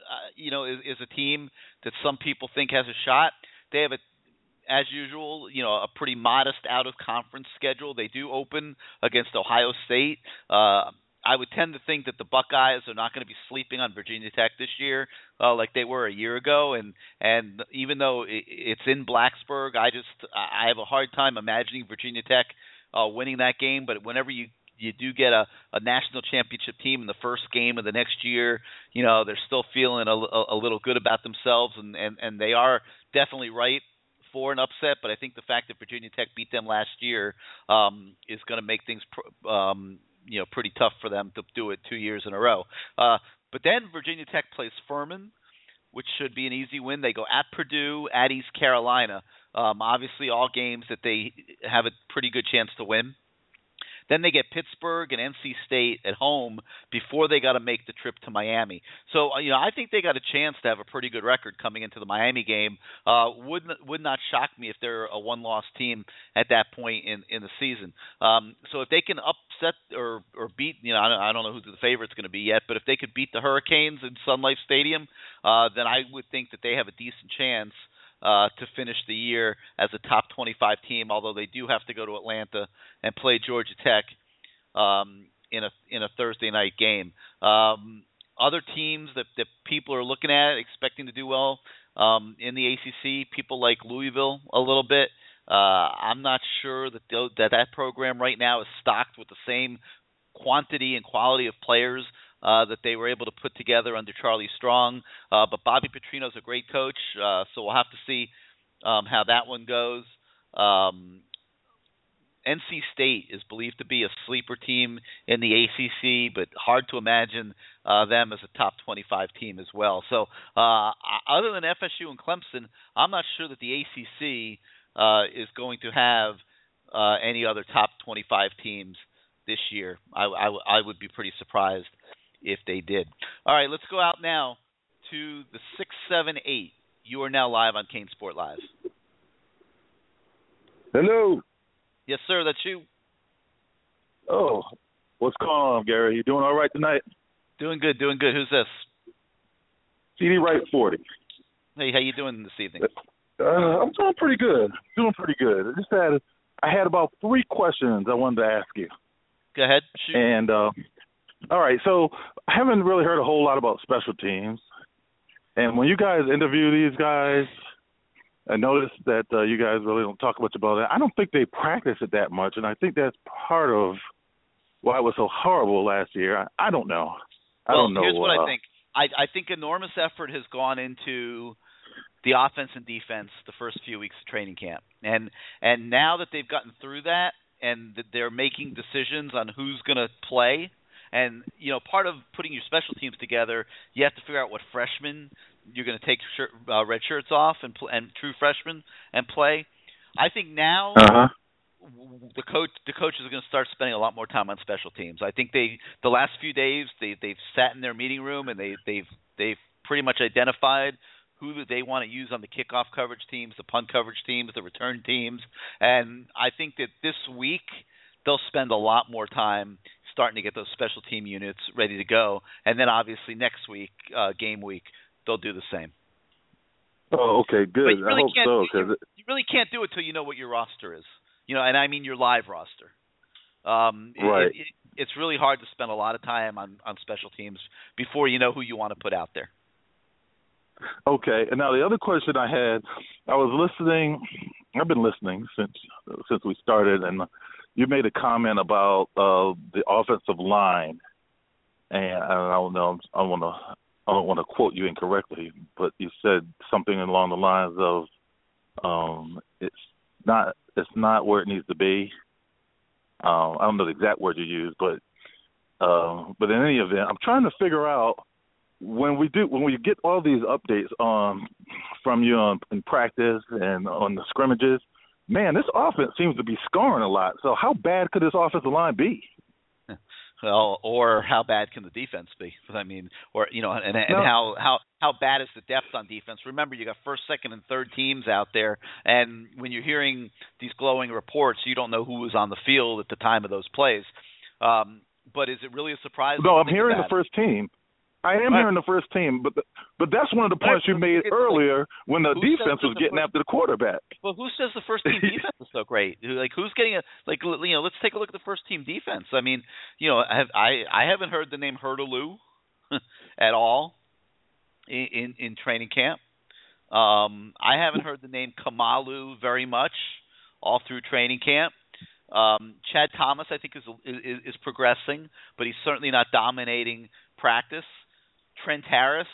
uh, you know, is, is a team that some people think has a shot. They have a as usual, you know, a pretty modest out of conference schedule. They do open against Ohio State. Uh, I would tend to think that the Buckeyes are not going to be sleeping on Virginia Tech this year, uh, like they were a year ago. And and even though it's in Blacksburg, I just I have a hard time imagining Virginia Tech uh, winning that game. But whenever you you do get a, a national championship team in the first game of the next year, you know they're still feeling a, a, a little good about themselves, and and and they are definitely right for an upset, but I think the fact that Virginia Tech beat them last year um, is going to make things pr- um, you know pretty tough for them to do it two years in a row. Uh, but then Virginia Tech plays Furman, which should be an easy win. They go at Purdue, at East Carolina. Um, obviously, all games that they have a pretty good chance to win. Then they get Pittsburgh and NC State at home before they got to make the trip to Miami. So uh, you know, I think they got a chance to have a pretty good record coming into the Miami game. Uh, would would not shock me if they're a one-loss team at that point in in the season. Um, so if they can upset or or beat, you know, I don't, I don't know who the favorite's going to be yet, but if they could beat the Hurricanes in Sun Life Stadium, uh, then I would think that they have a decent chance uh, to finish the year as a top 25 team. Although they do have to go to Atlanta and play Georgia Tech um, in a in a Thursday night game. Um, other teams that that people are looking at expecting to do well um, in the ACC, people like Louisville a little bit. Uh, I'm not sure that that that program right now is stocked with the same quantity and quality of players uh, that they were able to put together under Charlie Strong. Uh, but Bobby Petrino's a great coach, uh, so we'll have to see um, how that one goes. Um, NC State is believed to be a sleeper team in the ACC, but hard to imagine uh, them as a top 25 team as well. So, uh, other than FSU and Clemson, I'm not sure that the ACC uh, is going to have uh, any other top 25 teams this year. I, I, I would be pretty surprised if they did. All right, let's go out now to the six, seven, eight. You are now live on CaneSport Live. Hello. Yes, sir. That's you. Oh, what's going on, Gary? You doing all right tonight? Doing good. Doing good. Who's this? CD Wright forty. Hey, how you doing this evening? Uh, I'm doing pretty good. Doing pretty good. I just had I had about three questions I wanted to ask you. Go ahead. Shoot. And uh, all right, so I haven't really heard a whole lot about special teams. And when you guys interview these guys, I noticed that uh, you guys really don't talk much about it. I don't think they practice it that much, and I think that's part of why it was so horrible last year. I, I don't know. I well, don't know. here's what uh, I think. I, I think enormous effort has gone into the offense and defense the first few weeks of training camp, and and now that they've gotten through that and that they're making decisions on who's going to play and you know, part of putting your special teams together, you have to figure out what freshmen you're going to take shirt, uh, red shirts off and pl- and true freshmen and play. I think now uh-huh. the coach the coaches are going to start spending a lot more time on special teams. I think they the last few days they they've sat in their meeting room and they they've they've pretty much identified who they want to use on the kickoff coverage teams, the punt coverage teams, the return teams, and I think that this week they'll spend a lot more time starting to get those special team units ready to go, and then obviously next week, uh, game week, they'll do the same. Oh, okay, good. Really I hope so. you, you really can't do it till you know what your roster is. You know, and I mean your live roster. Um, Right. It, it, it's really hard to spend a lot of time on on special teams before you know who you want to put out there. okay, and now the other question I had, I was listening. I've been listening since since we started, and you made a comment about uh, the offensive line, and I don't know. I want to. I don't want to quote you incorrectly, but you said something along the lines of, um, "It's not. It's not where it needs to be." Um, I don't know the exact word you used, but uh, but in any event, I'm trying to figure out when we do when we get all these updates um, from you on, in practice and on the scrimmages man, this offense seems to be scoring a lot. So how bad could this offensive line be? [laughs] Well, or how bad can the defense be? [laughs] I mean, or you know, and, and No. how how how bad is the depth on defense? Remember, you got first, second, and third teams out there, and when you're hearing these glowing reports, you don't know who was on the field at the time of those plays. Um, but is it really a surprise? No, I'm hearing the first team. I am Right. hearing the first team, but the, but that's one of the points you made earlier when the defense was the getting first- after the quarterback. Well, who says the first team [laughs] defense is so great? Like, who's getting a like? You know, let's take a look at the first team defense. I mean, you know, I have I I haven't heard the name Heurtelou [laughs] at all in, in in training camp. Um, I haven't heard the name Kamalu very much all through training camp. Um, Chad Thomas, I think, is, is is progressing, but he's certainly not dominating practice. Trent Harris,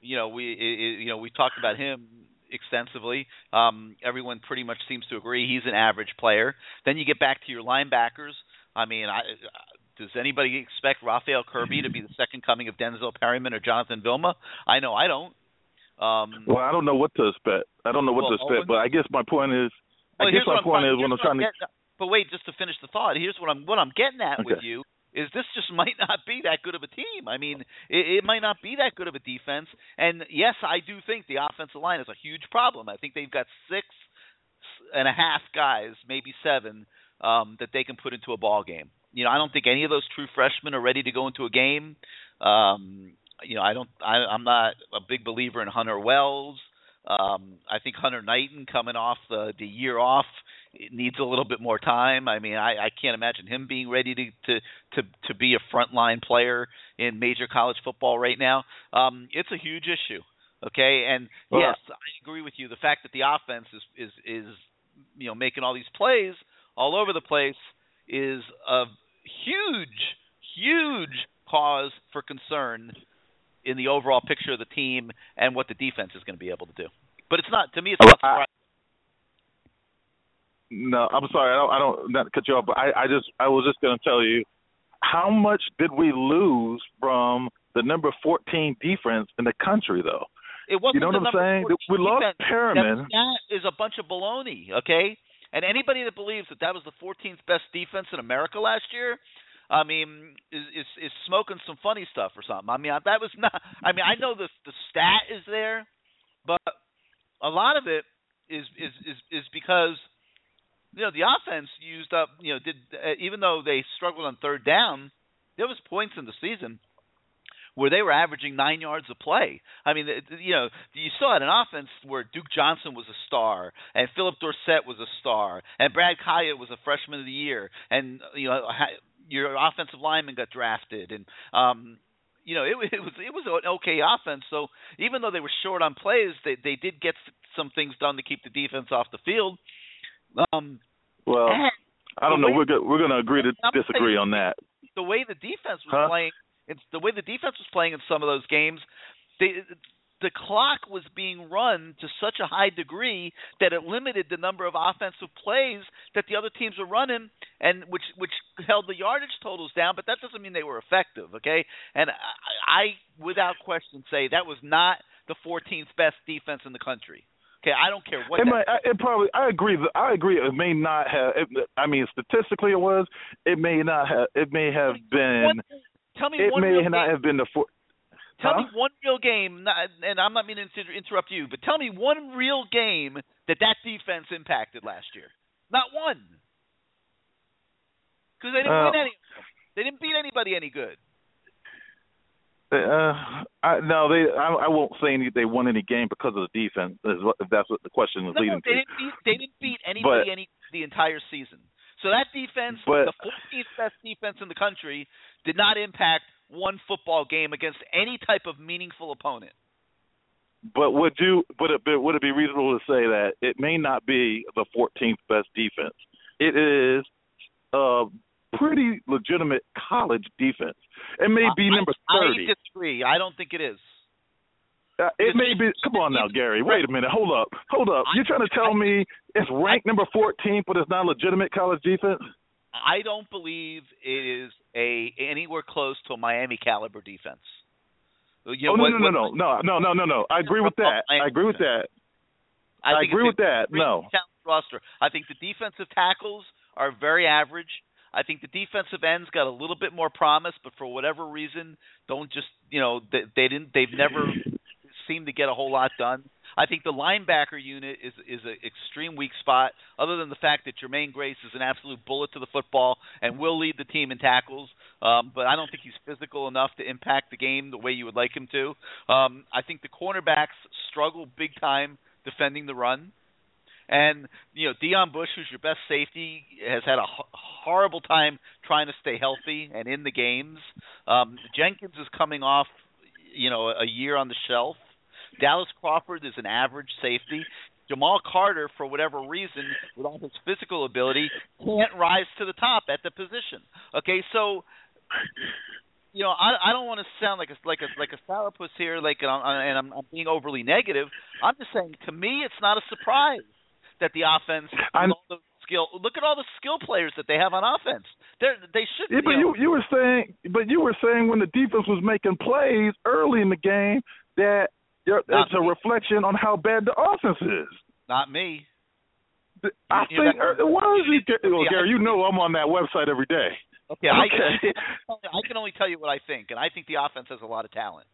you know, we i- i- you know we talked about him extensively. Um, everyone pretty much seems to agree he's an average player. Then you get back to your linebackers. I mean, I, does anybody expect Raphael Kirby to be the second coming of Denzel Perryman or Jonathan Vilma? I know I don't. Um, Well, I don't know what to expect. I don't know what Well, to expect, but I guess my point is, well, I guess my I'm point is when I'm trying to. But wait, just to finish the thought, here's what I'm what I'm getting at with you is this just [laughs] might not be that good of a team. I mean, it, it might not be that good of a defense. And yes, I do think the offensive line is a huge problem. I think they've got six and a half guys, maybe seven, um, that they can put into a ball game. You know, I don't think any of those true freshmen are ready to go into a game. Um, you know, I don't. I, I'm not a big believer in Hunter Wells. Um, I think Hunter Knighton coming off the the year off it needs a little bit more time. I mean, I, I can't imagine him being ready to to to to be a frontline player in major college football right now. Um, it's a huge issue. Okay, and Well, yes, I agree with you. The fact that the offense is is is you know making all these plays all over the place is a huge huge cause for concern in the overall picture of the team and what the defense is going to be able to do. But it's not to me. It's not surprising. No, I'm sorry. I don't, I don't not cut you off, but I, I just I was just going to tell you how much did we lose from the number 14 defense in the country, though? It wasn't you know what I'm saying? We lost Perryman. That, is a bunch of baloney, okay? And anybody that believes that that was the 14th best defense in America last year, I mean, is is, is smoking some funny stuff or something. I mean, that was not. I mean, I know the the stat is there, but a lot of it is is is is because you know the offense used up. You know, did uh, even though they struggled on third down, there was points in the season where they were averaging nine yards of play. I mean, you know, you still had an offense where Duke Johnson was a star, and Phillip Dorsett was a star, and Brad Kaaya was a freshman of the year, and you know, your offensive lineman got drafted, and um, you know, it, it was it was an okay offense. So even though they were short on plays, they they did get some things done to keep the defense off the field. Um, well, I don't know. We're go- we're going to agree to disagree on that. The way the defense was huh? playing, it's the way the defense was playing in some of those games. They the clock was being run to such a high degree that it limited the number of offensive plays that the other teams were running, and which which held the yardage totals down. But that doesn't mean they were effective, okay? And I, I without question, say that was not the 14th best defense in the country. Okay, I don't care what. It, might, it probably. I agree. I agree. It may not have. It, I mean, statistically, it was. It may not have. It may have been. tell me it one may not game. have been the. four. Tell huh? me one real game, and I'm not meaning to interrupt you, but tell me one real game that that defense impacted last year. Not one, because they didn't uh, win any. They didn't beat anybody any good. Uh, I, no, they. I, I won't say any. They won any game because of the defense. Is what, if that's what the question is no, leading they to. Didn't beat, they didn't beat anybody but, any the entire season. So that defense, but, the 14th best defense in the country, did not impact one football game against any type of meaningful opponent. But would you would it be, would it be reasonable to say that it may not be the 14th best defense? It is a pretty legitimate college defense. It may be number 30. I disagree. I don't think it is. Uh, it may be. Come on now, Gary. Wait a minute. Hold up. Hold up. You're trying to tell me it's ranked number 14, but it's not a legitimate college defense? I don't believe it is a anywhere close to a Miami caliber defense. You know, oh no, what, no, no, no, no, no, no, no. I agree with that. I agree with that. I, I agree with that. No. Roster. I think the defensive tackles are very average. I think the defensive ends got a little bit more promise, but for whatever reason, don't just you know they, they didn't. They've never seemed to get a whole lot done. I think the linebacker unit is is an extreme weak spot. Other than the fact that Jermaine Grace is an absolute bullet to the football and will lead the team in tackles, um, but I don't think he's physical enough to impact the game the way you would like him to. Um, I think the cornerbacks struggle big time defending the run. And you know, Deon Bush, who's your best safety, has had a horrible time trying to stay healthy and in the games. Um, Jenkins is coming off, you know, a year on the shelf. Dallas Crawford is an average safety. Jamal Carter, for whatever reason, with all his physical ability, can't rise to the top at the position. Okay, so you know, I I don't want to sound like a like a like a sourpuss here, like and I'm, I'm being overly negative. I'm just saying, to me, it's not a surprise that the offense, I'm, all the skill, look at all the skill players that they have on offense. They're, they should. Yeah, but you, you were saying, but you were saying when the defense was making plays early in the game that it's a reflection on how bad the offense is. Not me. I you, think you uh, why is he? Well, Gary, you know I'm on that website every day. Okay, I, okay. I can only tell you what I think, and I think the offense has a lot of talent.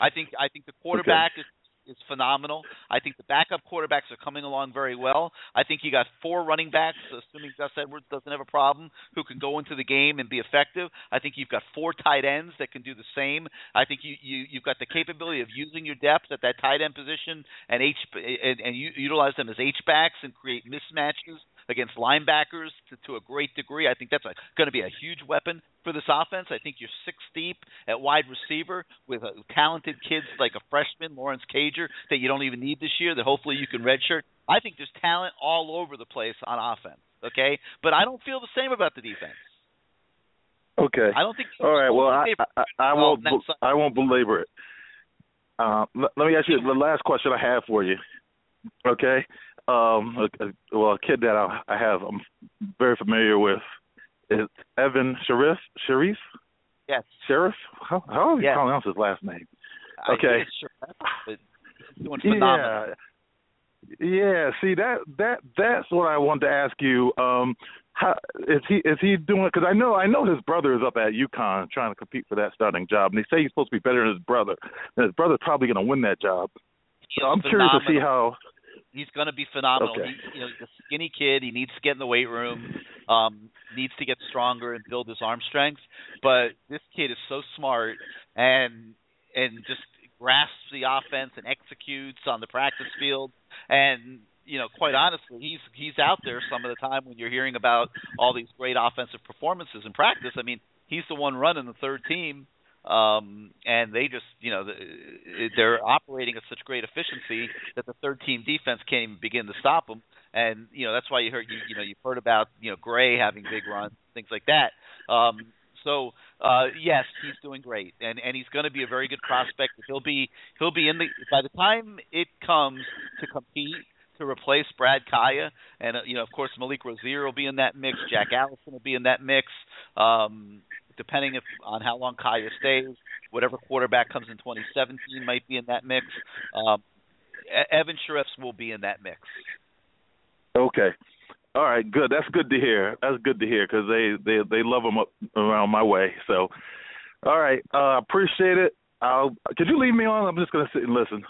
I think I think the quarterback okay. is is phenomenal. I think the backup quarterbacks are coming along very well. I think you got four running backs, assuming Gus Edwards doesn't have a problem, who can go into the game and be effective. I think you've got four tight ends that can do the same. I think you, you you've got the capability of using your depth at that tight end position and H and, and you, utilize them as H backs and create mismatches against linebackers to, to a great degree. I think that's going to be a huge weapon for this offense. I think you're six deep at wide receiver with uh, talented kids like a freshman, Lawrence Cager, that you don't even need this year, that hopefully you can redshirt. I think there's talent all over the place on offense, okay? But I don't feel the same about the defense. Okay. I don't think. All right. Well, I, I, I won't. I won't belabor it. Uh, let, let me ask you the last question I have for you. Okay. Um, a, a, well, a kid that I, I have, I'm very familiar with. Is Evan Sharif? Sharif? Yes. Sheriff? How, how do you yes. pronounce his last name? Okay. Doing phenomenal. Yeah. Yeah, see that that that's what I wanted to ask you. Um, how is he is he doing? Because I know I know his brother is up at UConn trying to compete for that starting job, and they say he's supposed to be better than his brother. And his brother's probably going to win that job. So I'm curious to see how. He's going to be phenomenal. Okay. He, you know, he's a skinny kid. He needs to get in the weight room. Um, needs to get stronger and build his arm strength. But this kid is so smart and and just grasps the offense and executes on the practice field. And you know, quite honestly, he's he's out there some of the time when you're hearing about all these great offensive performances in practice. I mean, he's the one running the third team um, and they just you know they're operating at such great efficiency that the third team defense can't even begin to stop them. And you know that's why you heard you you know you've heard about you know Gray having big runs things like that. Um, so uh, yes, he's doing great, and and he's going to be a very good prospect. He'll be he'll be in the by the time it comes to compete to replace Brad Kaaya, and uh, you know of course Malik Rosier will be in that mix. Jack Allison will be in that mix. Um, depending if on how long Kaaya stays, whatever quarterback comes in 2017 might be in that mix. Um, Evan Shirreffs will be in that mix. Okay. All right, good. That's good to hear. That's good to hear because they they they love them up around my way. So, all right, uh, appreciate it. I'll. Could you leave me on? I'm just gonna sit and listen.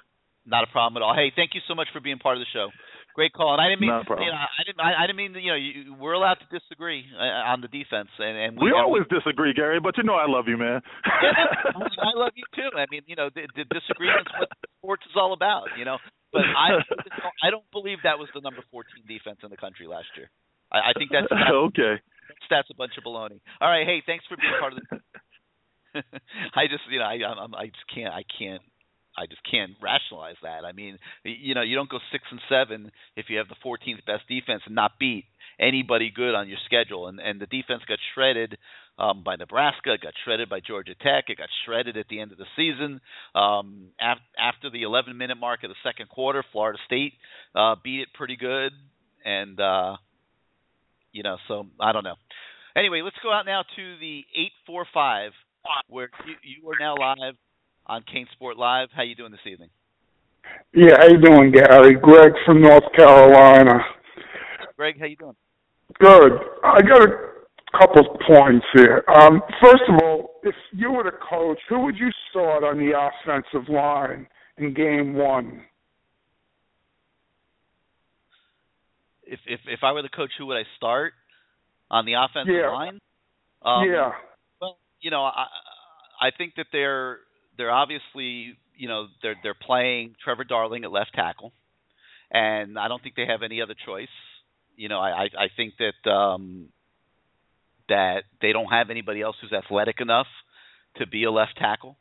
Not a problem at all. Hey, thank you so much for being part of the show. Great call. And I didn't mean, you know, I didn't, I, I didn't mean, you know, you, we're allowed to disagree uh, on the defense, and, and We we, always disagree, Gary, but you know I love you, man. Yeah, [laughs] I love you too. I mean, you know, the, the disagreements what sports is all about, you know. But I, I don't believe that was the number 14 defense in the country last year. I, I think that's that's, [laughs] okay. that's a bunch of baloney. All right, hey, thanks for being part of the. [laughs] I just, you know, I, I'm, I just can't, I can't, I just can't rationalize that. I mean, you know, you don't go six and seven if you have the 14th best defense and not beat anybody good on your schedule. And and the defense got shredded um, by Nebraska, got shredded by Georgia Tech, it got shredded at the end of the season. Um, af- after the 11 minute mark of the second quarter, Florida State uh, beat it pretty good, and uh, you know, so I don't know. Anyway, let's go out now to the 845 where you, you are now live on CaneSport Live. How you doing this evening? Yeah, how you doing, Gary? Greg from North Carolina. Greg, how you doing? Good. I got a couple of points here. Um, first of all, if you were the coach, who would you start on the offensive line in game one? If if if I were the coach, who would I start on the offensive Yeah. line? Um, yeah. Well, you know, I I think that they're they're obviously you know they're they're playing Trevor Darling at left tackle, and I don't think they have any other choice. You know, I I, think that um, that they don't have anybody else who's athletic enough to be a left tackle.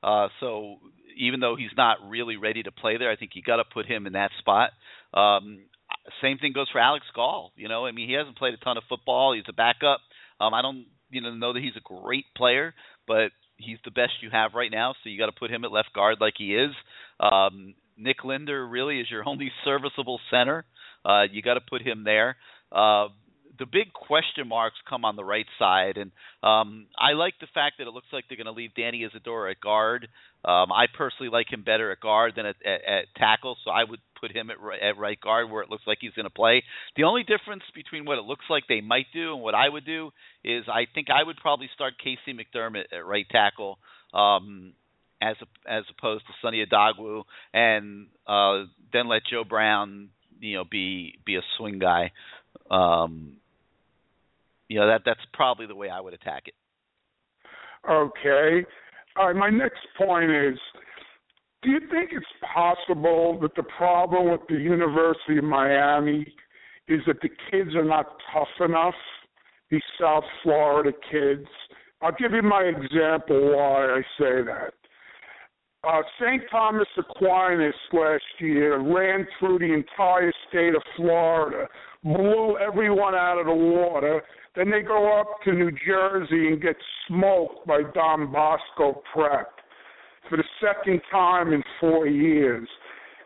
Uh, so even though he's not really ready to play there, I think you got to put him in that spot. Um, same thing goes for Alex Gall. You know, I mean, he hasn't played a ton of football. He's a backup. Um, I don't, you know, know that he's a great player, but he's the best you have right now. So you got to put him at left guard like he is. Um, Nick Linder really is your only serviceable center. Uh, you got to put him there. Uh, the big question marks come on the right side, and um, I like the fact that it looks like they're going to leave Danny Isidora at guard. Um, I personally like him better at guard than at, at, at tackle, so I would put him at, right- at right guard where it looks like he's going to play. The only difference between what it looks like they might do and what I would do is I think I would probably start KC McDermott at right tackle. Um, as a, as opposed to Sonny Odogwu, and uh, then let Joe Brown, you know, be be a swing guy. Um, you know that that's probably the way I would attack it. Okay. All right, my next point is do you think it's possible that the problem with the University of Miami is that the kids are not tough enough? These South Florida kids. I'll give you my example why I say that. Uh, St. Thomas Aquinas last year ran through the entire state of Florida, blew everyone out of the water. Then they go up to New Jersey and get smoked by Don Bosco Prep for the second time in four years.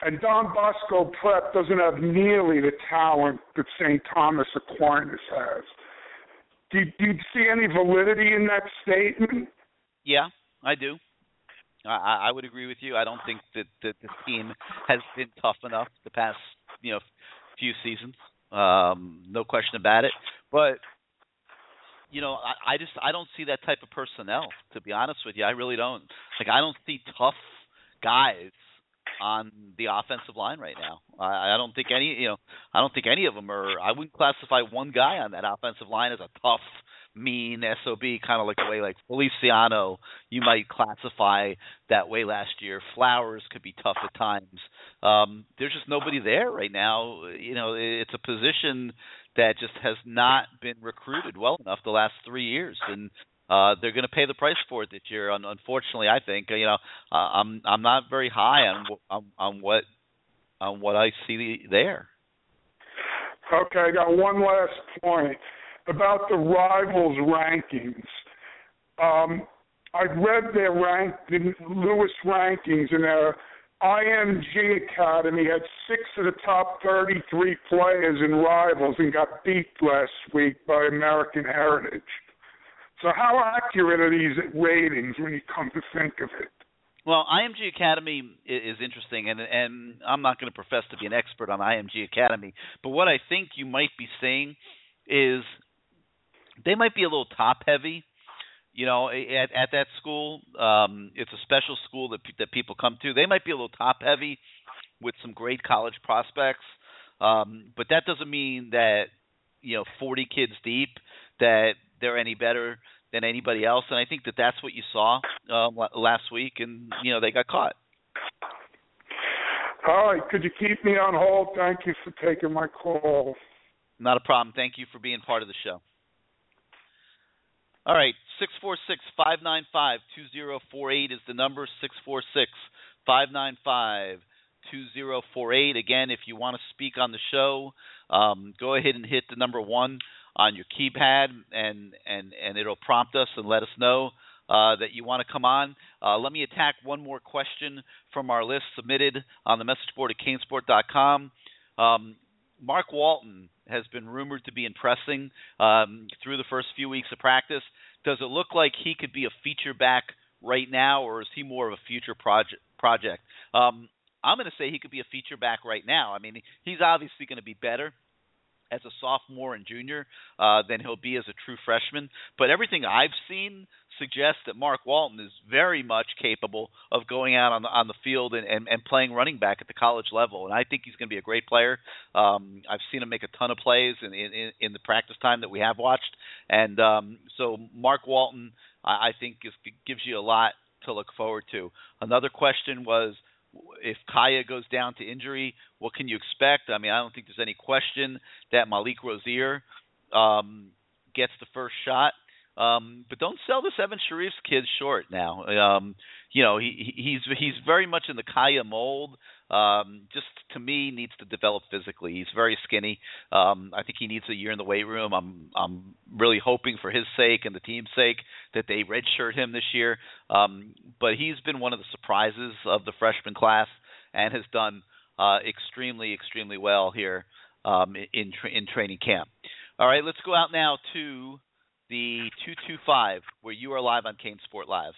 and Don Bosco Prep doesn't have nearly the talent that St. Thomas Aquinas has. Do, do you see any validity in that statement? Yeah, I do. I, I would agree with you. I don't think that, that the team has been tough enough the past, you know, few seasons. Um, no question about it. But you know, I, I just I don't see that type of personnel. To be honest with you, I really don't. Like I don't see tough guys on the offensive line right now. I, I don't think any, you know, I don't think any of them are. I wouldn't classify one guy on that offensive line as a tough, mean sob, kind of like the way like Feliciano you might classify that way last year. Flowers could be tough at times. Um, there's just nobody there right now. You know, it, it's a position that just has not been recruited well enough the last three years, and uh, they're going to pay the price for it this year. unfortunately, I think you know uh, I'm I'm not very high on on, on what on what I see there. Okay, I got one last point about the rivals rankings. Um, I read their rank, the Lewis rankings, and their IMG Academy had six of the top 33 players in rivals and got beat last week by American Heritage. So how accurate are these ratings when you come to think of it? Well, IMG Academy is interesting, and and I'm not going to profess to be an expert on IMG Academy, but what I think you might be saying is they might be a little top heavy. You know, at at that school, um, it's a special school that that people come to. They might be a little top heavy with some great college prospects, um, but that doesn't mean that you know 40 kids deep that they're any better than anybody else. And I think that that's what you saw um, last week, and you know they got caught. All right, could you keep me on hold? Thank you for taking my call. Not a problem. Thank you for being part of the show. All right, six four six five nine five two zero four eight is the number. Six four six five nine five two zero four eight. Again, if you want to speak on the show, um, go ahead and hit the number one on your keypad, and and and it'll prompt us and let us know uh, that you want to come on. Uh, let me attack one more question from our list submitted on the message board at canesport.com. Um, Mark Walton has been rumored to be impressing um, through the first few weeks of practice. Does it look like he could be a feature back right now, or is he more of a future project? Project. Um, I'm going to say he could be a feature back right now. I mean, he's obviously going to be better as a sophomore and junior uh, than he'll be as a true freshman. But everything I've seen suggests that Mark Walton is very much capable of going out on the on the field and, and, and playing running back at the college level. And I think he's going to be a great player. Um, I've seen him make a ton of plays in, in, in the practice time that we have watched. And um, so Mark Walton, I, I think, is, gives you a lot to look forward to. Another question was if Kaaya goes down to injury, what can you expect? I mean, I don't think there's any question that Malik Rosier um, gets the first shot. Um, but don't sell the Evan Shirreffs kids short now. Um, you know, he he's he's very much in the Kaaya mold. Um, just to me, needs to develop physically. He's very skinny. Um, I think he needs a year in the weight room. I'm I'm really hoping for his sake and the team's sake that they redshirt him this year. Um, but he's been one of the surprises of the freshman class and has done uh, extremely extremely well here um, in tra- in training camp. All right, let's go out now to the 225 where you are live on CaneSport Live.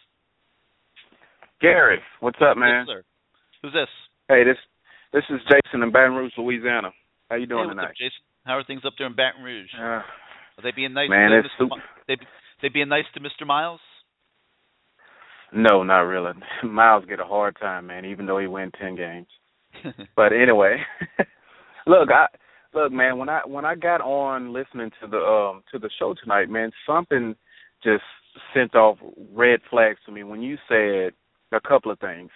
Gary, what's up, man? Yes. Who's this? Hey, this this is Jason in Baton Rouge, Louisiana. How you doing hey, tonight? Up, Jason? How are things up there in Baton Rouge? Uh, are they being nice man, to it's Mr. they they being nice to Mr. Miles? No, not really. [laughs] Miles get a hard time, man, even though he win ten games. [laughs] but anyway, [laughs] look, I look, man. When I when I got on listening to the um to the show tonight, man, something just sent off red flags to me when you said a couple of things.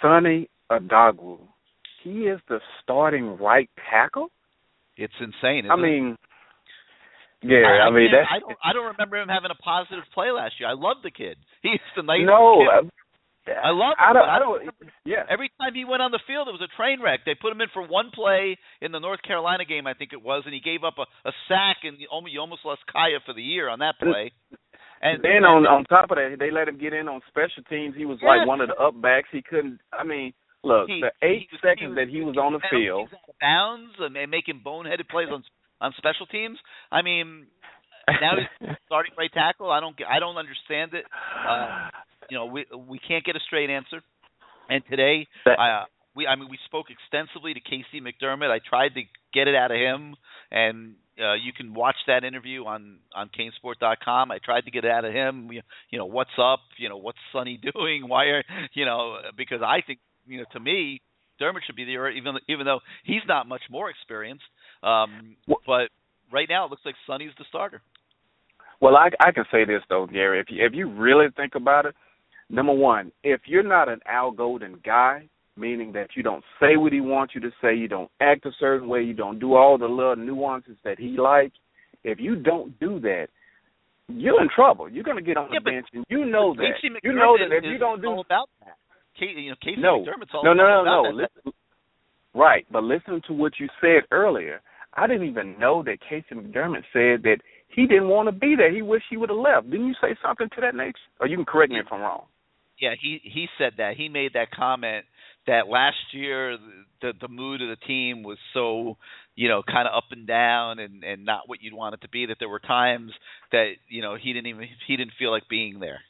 Sonny Odogwu, he is the starting right tackle. It's insane. I mean, yeah, I, I mean. I don't. I don't remember him having a positive play last year. I love the kid. He's the nicest no, kid. I love him. I don't. I don't. Yeah. Every time he went on the field, it was a train wreck. They put him in for one play in the North Carolina game, I think it was, and he gave up a, a sack, and you almost, you almost lost Kaaya for the year on that play. And then on on top of that, they let him get in on special teams. He was yes. like one of the up backs. He couldn't. I mean, look, he, the eight he seconds he was, that he was on the field, bounds and making boneheaded plays on on special teams. I mean, now he's [laughs] starting right tackle. I don't get, I don't understand it. Uh, you know, we we can't get a straight answer. And today, I, uh, we I mean we spoke extensively to KC McDermott. I tried to get it out of him, and uh, you can watch that interview on on Canesport.com. I tried to get it out of him. You, you know, what's up? You know, what's Sonny [laughs] doing? Why are you know? Because I think you know, to me, Dermott should be there, even even though he's not much more experienced. Um, but right now, it looks like Sonny's the starter. Well, I I can say this though, Gary. If you if you really think about it, number one, if you're not an Al Golden guy, meaning that you don't say what he wants you to say, you don't act a certain way, you don't do all the little nuances that he likes. If you don't do that, you're in trouble. You're going to get on yeah, the bench, and you know that. KC you know that if you don't do all about that. KC, you know, KC no, McDermott's all no, no, no, about no. that. Listen, right, but listen to what you said earlier. I didn't even know that KC McDermott said that he didn't want to be there. He wished he would have left. Didn't you say something to that nature? Or you can correct me if I'm wrong. Yeah, he he said that. He made that comment that last year the the mood of the team was so you know kind of up and down and and not what you'd want it to be. That there were times that you know he didn't even he didn't feel like being there.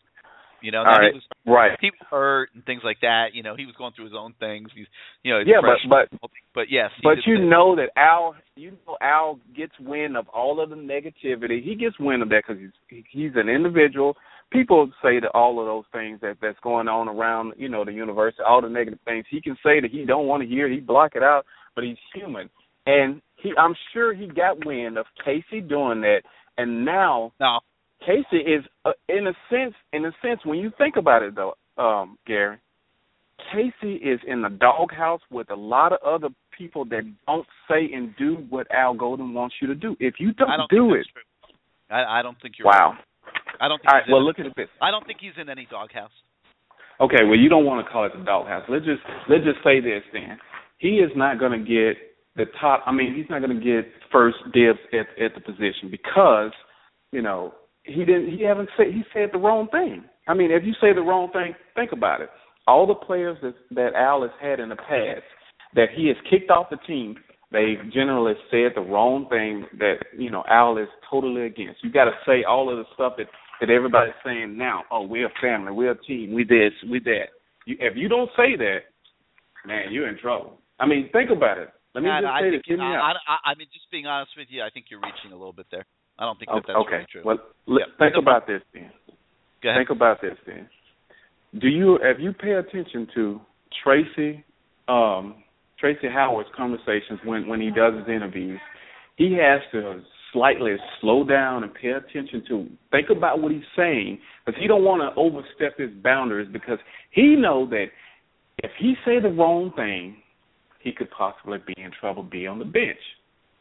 You know, right. he was right. he was hurt and things like that. You know, he was going through his own things. He's you know yeah, but but but yes, but you say. know that Al, you know Al gets wind of all of the negativity. He gets wind of that because he's he's an individual. People say that all of those things that that's going on around you know the university, all the negative things. He can say that he don't want to hear. He block it out, but he's human, and he I'm sure he got wind of KC doing that, and now no. KC is, uh, in a sense, in a sense, when you think about it, though, um, Gary, KC is in the doghouse with a lot of other people that don't say and do what Al Golden wants you to do. If you don't, don't do it, I, I don't think you're. Wow. Right. I don't think. All right. Well, look at this. I don't think he's in any doghouse. Okay. Well, you don't want to call it the doghouse. Let's just let's just say this then. He is not going to get the top. I mean, he's not going to get first dibs at at the position because you know he didn't he haven't said he said the wrong thing. I mean, if you say the wrong thing, think about it. All the players that that Al has had in the past that he has kicked off the team, they generally said the wrong thing that, you know, Al is totally against. You gotta say all of the stuff that, that everybody's saying now. Oh, we're a family, we're a team, we this, we that. You, if you don't say that, man, you're in trouble. I mean, think about it. Let me And just I say think, this. Hear me I. I, I mean, just being honest with you, I think you're reaching a little bit there. I don't think that that's okay. really true. Well, Yeah. think about this then. Go ahead. Think about this then. Do you if you pay attention to Tracy um Tracy Howard's conversations when when he does his interviews, he has to slightly slow down and pay attention to think about what he's saying because he don't want to overstep his boundaries because he know that if he say the wrong thing, he could possibly be in trouble, be on the bench.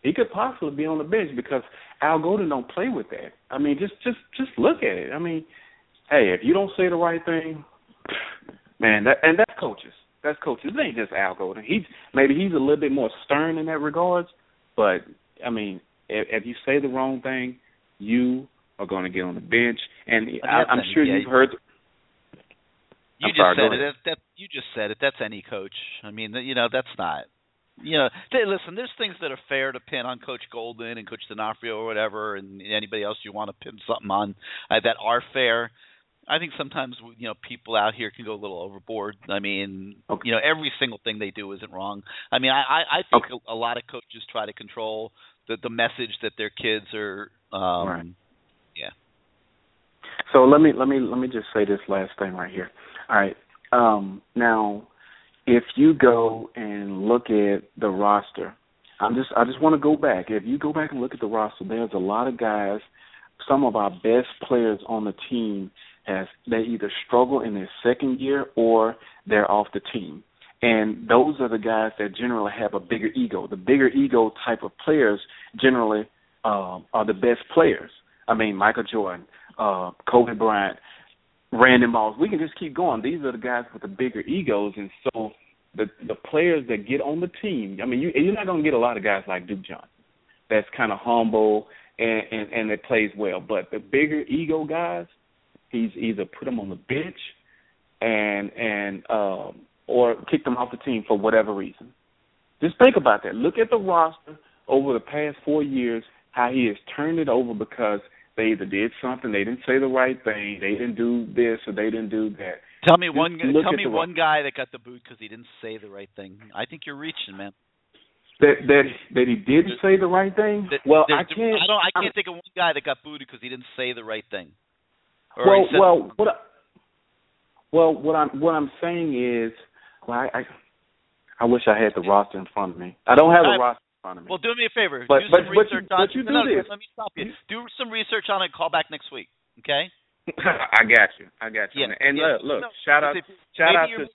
He could possibly be on the bench because Al Golden don't play with that. I mean, just just just look at it. I mean, hey, if you don't say the right thing, man, that and that's coaches. That's coaches. It ain't just Al Golden. He's maybe he's a little bit more stern in that regards, but I mean, if, if you say the wrong thing, you are going to get on the bench. And I mean, I, that's I'm sure yeah, you've heard. You I'm just sorry, said it. That, that you just said it. That's any coach. I mean, you know, that's not. You know, hey, listen. There's things that are fair to pin on Coach Golden and Coach D'Onofrio or whatever, and anybody else you want to pin something on uh, that are fair. I think sometimes you know people out here can go a little overboard. I mean, Okay. you know, every single thing they do isn't wrong. I mean, I I, I think Okay. a, a lot of coaches try to control the the message that their kids are. um Right. Yeah. So let me let me let me just say this last thing right here. All right. Um, now, if you go and look at the roster, I'm just I just want to go back. If you go back and look at the roster, there's a lot of guys. Some of our best players on the team has they either struggle in their second year or they're off the team. And those are the guys that generally have a bigger ego. The bigger ego type of players generally um, are the best players. I mean, Michael Jordan, uh, Kobe Bryant, Randy Moss. We can just keep going. These are the guys with the bigger egos, and so the the players that get on the team. I mean, you, you're not going to get a lot of guys like Duke Johnson. That's kind of humble and, and and that plays well. But the bigger ego guys, he's either put them on the bench and and um or kicked him off the team for whatever reason. Just think about that. Look at the roster over the past four years, how he has turned it over because they either did something, they didn't say the right thing, they didn't do this, or they didn't do that. Tell me one. Just look Tell me one guy that got the boot because he didn't say the right thing. I think you're reaching, man. That that that he didn't say the right thing. That- well, I can't. I don't. I I'm- can't think of one guy that got booted because he didn't say the right thing. Or well, said- well, what? I, well, what I'm what I'm saying is, well, I, I I wish I had the roster in front of me. I don't have the I- roster in front of me. Well, do me a favor. But- do but- some but research you- on. but you do no, this. Let me stop you. Do some research on it. Call back next week. Okay. [laughs] I got you. I got you. Yeah, and yeah. look, look, No, shout out, if- shout maybe out to.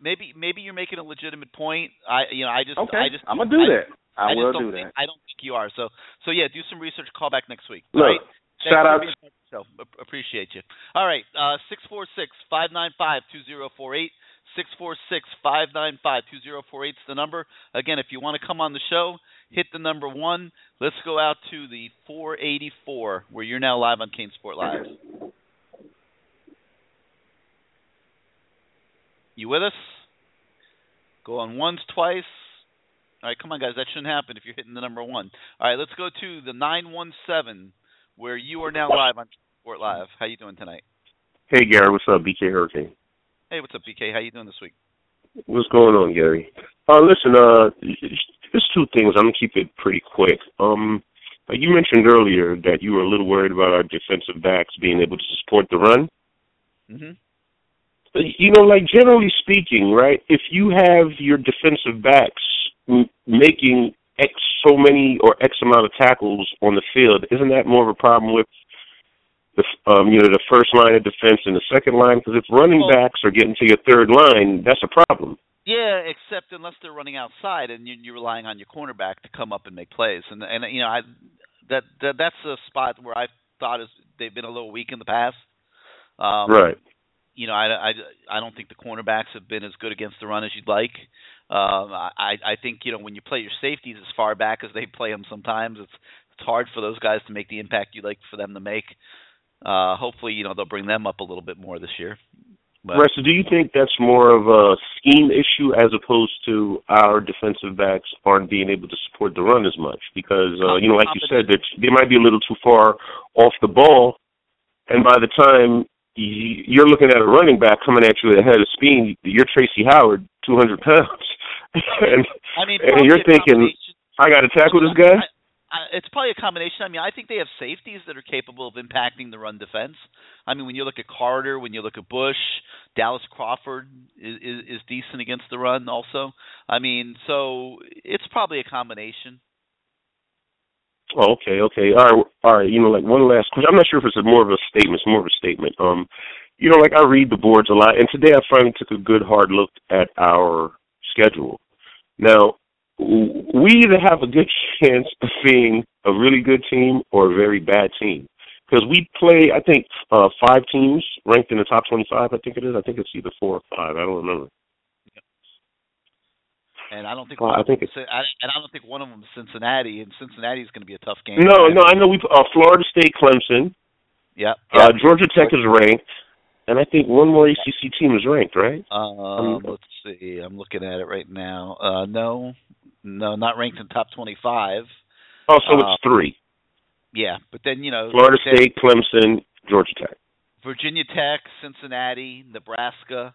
Maybe maybe you're making a legitimate point. I you know I just Okay, I just I'm gonna do I- that. I, I will don't think, that. I don't think you are. So so yeah, do some research. Call back next week. Look, right? Shout out. A- Appreciate you. All right, uh, six four six five nine five two zero four eight. Six four six five nine five two zero four eight is the number. Again, if you want to come on the show, hit the number one. Let's go out to the 484, where you're now live on CaneSport Live. You with us? Go on once, twice. All right, come on, guys. That shouldn't happen if you're hitting the number one. All right, let's go to the 917, where you are now live on Sport Live. How you doing tonight? Hey Gary, what's up? BK Hurricane. Hey, what's up, BK? How you doing this week? What's going on, Gary? Uh listen, uh there's two things. I'm gonna keep it pretty quick. Um like you mentioned earlier that you were a little worried about our defensive backs being able to support the run. hmm You know, like generally speaking, right? If you have your defensive backs m- making X so many or X amount of tackles on the field, isn't that more of a problem with the um, you know the first line of defense and the second line? Because if running Well- backs are getting to your third line, that's a problem. Yeah, except unless they're running outside and you, you're relying on your cornerback to come up and make plays, and and you know I that, that that's a spot where I thought is they've been a little weak in the past. Um, right. you know, I, I, I don't think the cornerbacks have been as good against the run as you'd like. Um, I, I think you know when you play your safeties as far back as they play them, sometimes it's it's hard for those guys to make the impact you'd like for them to make. Uh, hopefully, you know they'll bring them up a little bit more this year. But. So do you think that's more of a scheme issue as opposed to our defensive backs aren't being able to support the run as much? Because uh, you know, like you said, that they might be a little too far off the ball, and by the time y- you're looking at a running back coming at you ahead of speed, you're Tracy Howard, 200 pounds, [laughs] and, I mean, and you're thinking, I got to tackle this guy. It's probably a combination. I mean, I think they have safeties that are capable of impacting the run defense. I mean, when you look at Carter, when you look at Bush, Dallas Crawford is, is, is decent against the run. Also, I mean, so it's probably a combination. Oh, okay, okay. All right, all right. You know, like one last question. I'm not sure if it's more of a statement. It's more of a statement. Um, you know, like I read the boards a lot, and today I finally took a good hard look at our schedule. Now, we either have a good [laughs] chance of seeing a really good team or a very bad team because we play. I think uh five teams ranked in the top 25. I think it is. I think it's either four or five. I don't remember. And I don't think Well, I think them, I, and I don't think one of them is Cincinnati, and Cincinnati is going to be a tough game. No, no. I know we uh, Florida State, Clemson. Yeah. Uh, Georgia Tech is ranked, and I think one more ACC team is ranked, right? Um, let's see. I'm looking at it right now. Uh, no, no, not ranked in top 25. Oh, so Uh, it's three: Yeah, but then you know, Florida State, Clemson, Georgia Tech. Virginia Tech, Cincinnati, Nebraska,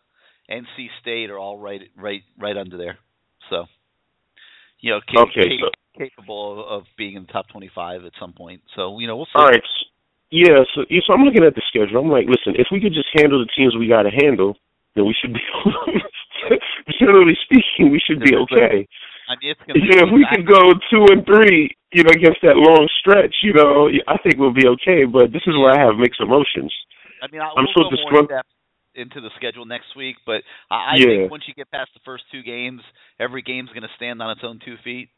NC State are all right, right, right under there. So, you know, ca- Okay, ca- so- capable of being in the top 25 at some point. So, you know, we'll see. All right. Yeah, so yeah, so I'm looking at the schedule. I'm like, listen, if we could just handle the teams we got to handle, then we should be. [laughs] generally speaking, we should be okay. I mean, it's gonna know, if we could go two and three, you know, against that long stretch, you know, I think we'll be okay. But this is where I have mixed emotions. I mean, I, I'm we'll so disgruntled. into the schedule next week, but I, I Yeah. think once you get past the first two games, every game's going to stand on its own two feet.